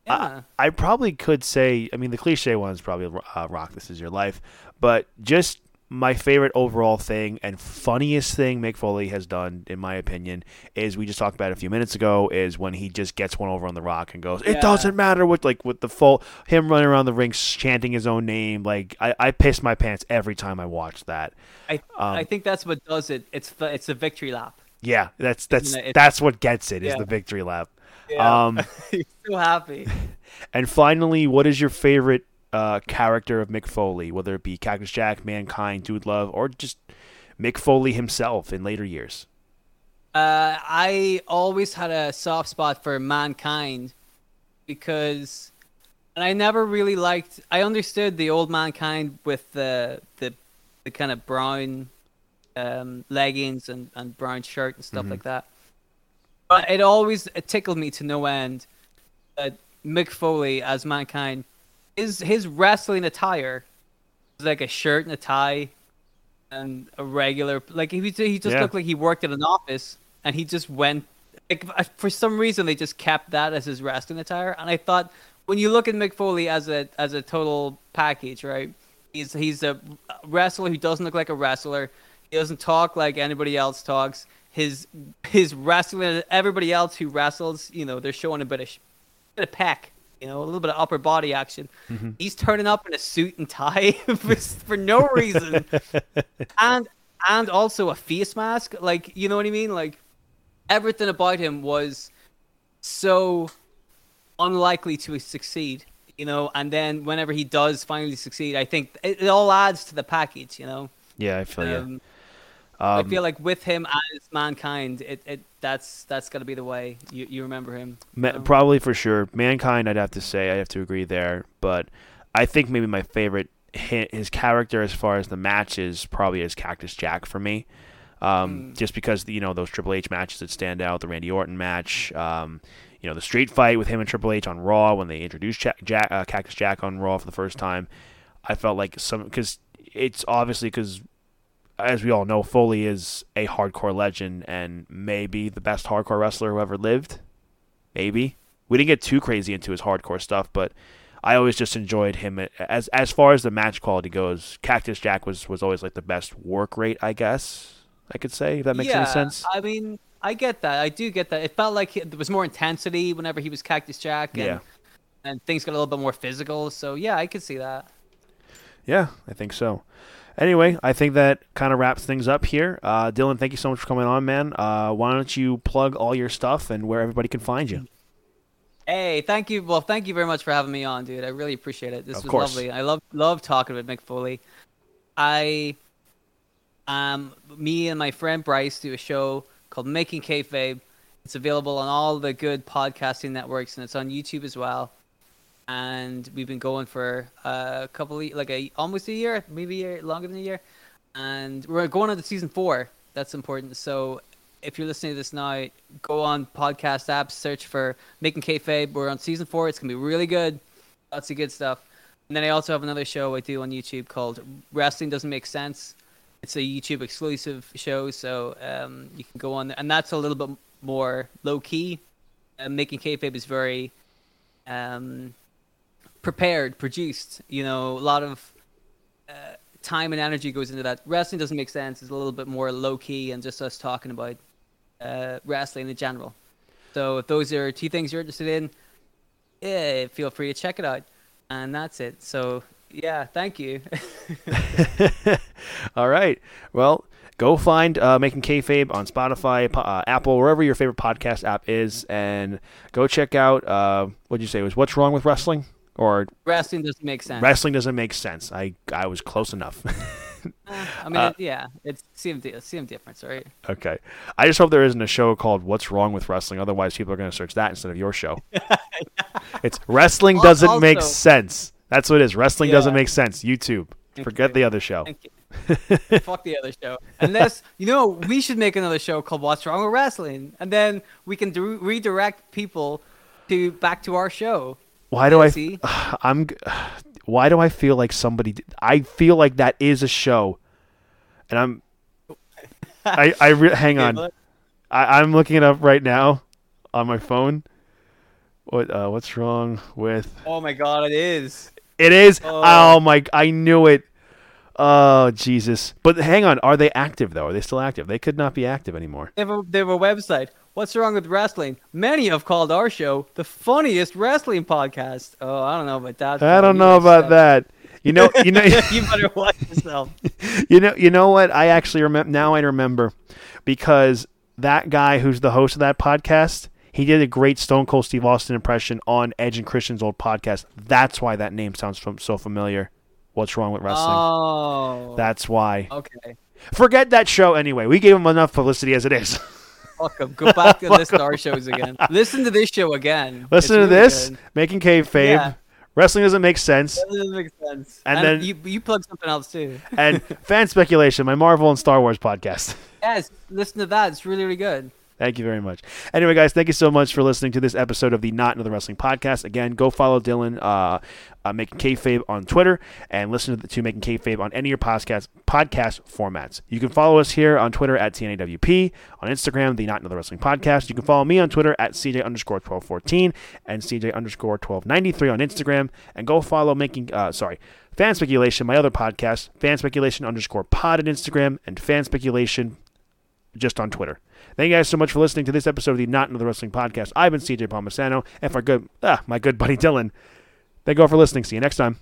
Yeah. I, I probably could say, I mean, the cliche one is probably uh, "Rock, this is your life," but just my favorite overall thing and funniest thing Mick Foley has done, in my opinion, is we just talked about a few minutes ago, is when he just gets one over on the rock and goes, "It Yeah. doesn't matter what like with the full him running around the ring chanting his own name." Like I, I piss my pants every time I watch that. I Um, I think that's what does it. It's the it's a victory lap. Yeah, that's that's it? that's what gets it is Yeah. the victory lap. Yeah. Um, He's so happy. and finally, what is your favorite uh, character of Mick Foley, whether it be Cactus Jack, Mankind, Dude Love, or just Mick Foley himself in later years? Uh, I always had a soft spot for mankind because, and I never really liked. I understood the old mankind with the the the kind of brown um, leggings and, and brown shirt and stuff like that. But it always it tickled me to no end that Mick Foley as mankind, his his wrestling attire was like a shirt and a tie and a regular like he he just Yeah. looked like he worked at an office and he just went like for some reason they just kept that as his wrestling attire. And I thought when you look at Mick Foley as a as a total package right? He's he's a wrestler who doesn't look like a wrestler. He doesn't talk like anybody else talks. His his wrestling everybody else who wrestles you know they're showing a bit of sh- bit of peck you know a little bit of upper body action. Mm-hmm. He's turning up in a suit and tie for, for no reason. And and also a face mask. Like you know what i mean? Like everything about him was so unlikely to succeed you know? And then whenever he does finally succeed i think it, it all adds to the package you know? Yeah, I feel you. Um, I feel like with him as mankind, it, it that's that's gonna be the way you, you remember him. Ma- Um, probably for sure. Mankind, I'd have to say, I have to agree there. But I think maybe my favorite his character as far as the matches probably is Cactus Jack for me. Um, Mm. Just because you know those Triple H matches that stand out, the Randy Orton match, um, you know the street fight with him and Triple H on Raw when they introduced Jack, Jack, uh, Cactus Jack on Raw for the first time. I felt like some because it's obviously because as we all know, Foley is a hardcore legend and maybe the best hardcore wrestler who ever lived. Maybe we didn't get too crazy into his hardcore stuff, but I always just enjoyed him as as far as the match quality goes. Cactus Jack was was always like the best work rate, I guess I could say. If that makes yeah, any sense. I mean, I get that. I do get that. It felt like he- there was more intensity whenever he was Cactus Jack, and, Yeah. and things got a little bit more physical. So yeah, I could see that. Yeah, I think so. Anyway, I think that kind of wraps things up here. Uh, Dylan, thank you so much for coming on, man. Uh, why don't you plug all your stuff and where everybody can find you? Hey, thank you. Well, thank you very much for having me on, dude. I really appreciate it. This Of was course. lovely. I love love talking with Mick Foley. I, um, me and my friend Bryce do a show called Making Kayfabe. It's available on all the good podcasting networks, and it's on YouTube as well. And we've been going for a couple, of, like a almost a year, maybe a year, longer than a year. And we're going on to season four. That's important. So if you're listening to this now, go on podcast apps, search for Making Kayfabe. We're on season four. It's gonna be really good. Lots of good stuff. And then I also have another show I do on YouTube called Wrestling Doesn't Make Sense. It's a YouTube exclusive show, so um, you can go on there, and that's a little bit more low key. Uh, Making Kayfabe is very um, prepared, produced. You know, a lot of uh, time and energy goes into that. Wrestling doesn't make sense. It's a little bit more low key and just us talking about uh, wrestling in general. So if those are two things you're interested in, yeah, feel free to check it out. And that's it. So yeah, thank you. All right. Well, go find uh, Making Kayfabe on Spotify, uh, Apple, wherever your favorite podcast app is, and go check out. Uh, what did you say it was? What's wrong with wrestling? Or wrestling doesn't make sense. wrestling doesn't make sense. I I was close enough. Uh, I mean, Uh, it, yeah, it's same same difference, right? okay. I just hope there isn't a show called "What's Wrong with Wrestling." Otherwise, people are going to search that instead of your show. it's wrestling doesn't make sense. That's what it is. Wrestling doesn't make sense. YouTube. Thank Forget you. the other show. Fuck the other show. Unless you know, we should make another show called "What's Wrong with Wrestling," and then we can do- redirect people to back to our show. Why do I? I'm. Why do I feel like somebody? I feel like that is a show, and I'm. I I re- hang on. I, I'm looking it up right now on my phone. What uh, what's wrong with Oh my god, it is. it is? Oh. Oh, my! I knew it. Oh Jesus! But hang on, are they active though? Are they still active? They could not be active anymore. They have a, they have a website. What's wrong with wrestling? Many have called our show the funniest wrestling podcast. Oh, I don't know about that. I don't know about accept- that. You know, you know, you better watch yourself. you know, you know what? I actually remember now. I remember because that guy who's the host of that podcast, he did a great Stone Cold Steve Austin impression on Edge and Christian's old podcast. That's why that name sounds so familiar. What's wrong with wrestling? Oh, That's why. okay. Forget that show anyway. We gave him enough publicity as it is. 'em. Go back and listen to our shows again. Listen to this show again. Listen to really this, good. making kayfabe. Yeah. Wrestling doesn't make sense. That doesn't make sense. And And, then- you you plug something else too. and fan speculation, my Marvel and Star Wars podcast. yes, listen to that. It's really really good. Thank you very much. Anyway, guys, thank you so much for listening to this episode of the Not Another Wrestling Podcast. Again, go follow Dylan, uh, uh, Making Kayfabe on Twitter, and listen to, the, to Making Kayfabe on any of your podcast podcast formats. You can follow us here on Twitter at TNAWP, on Instagram, the Not Another Wrestling Podcast. You can follow me on Twitter at CJ underscore 1214 and CJ underscore 1293 on Instagram, and go follow Making, uh, sorry, Fan Speculation, my other podcast, Fan Speculation underscore pod at Instagram, and Fan Speculation just on Twitter. Thank you guys so much for listening to this episode of the Not Another Wrestling Podcast. I've been CJ Palmisano, and for good, ah, my good buddy Dylan. Thank you all for listening. See you next time.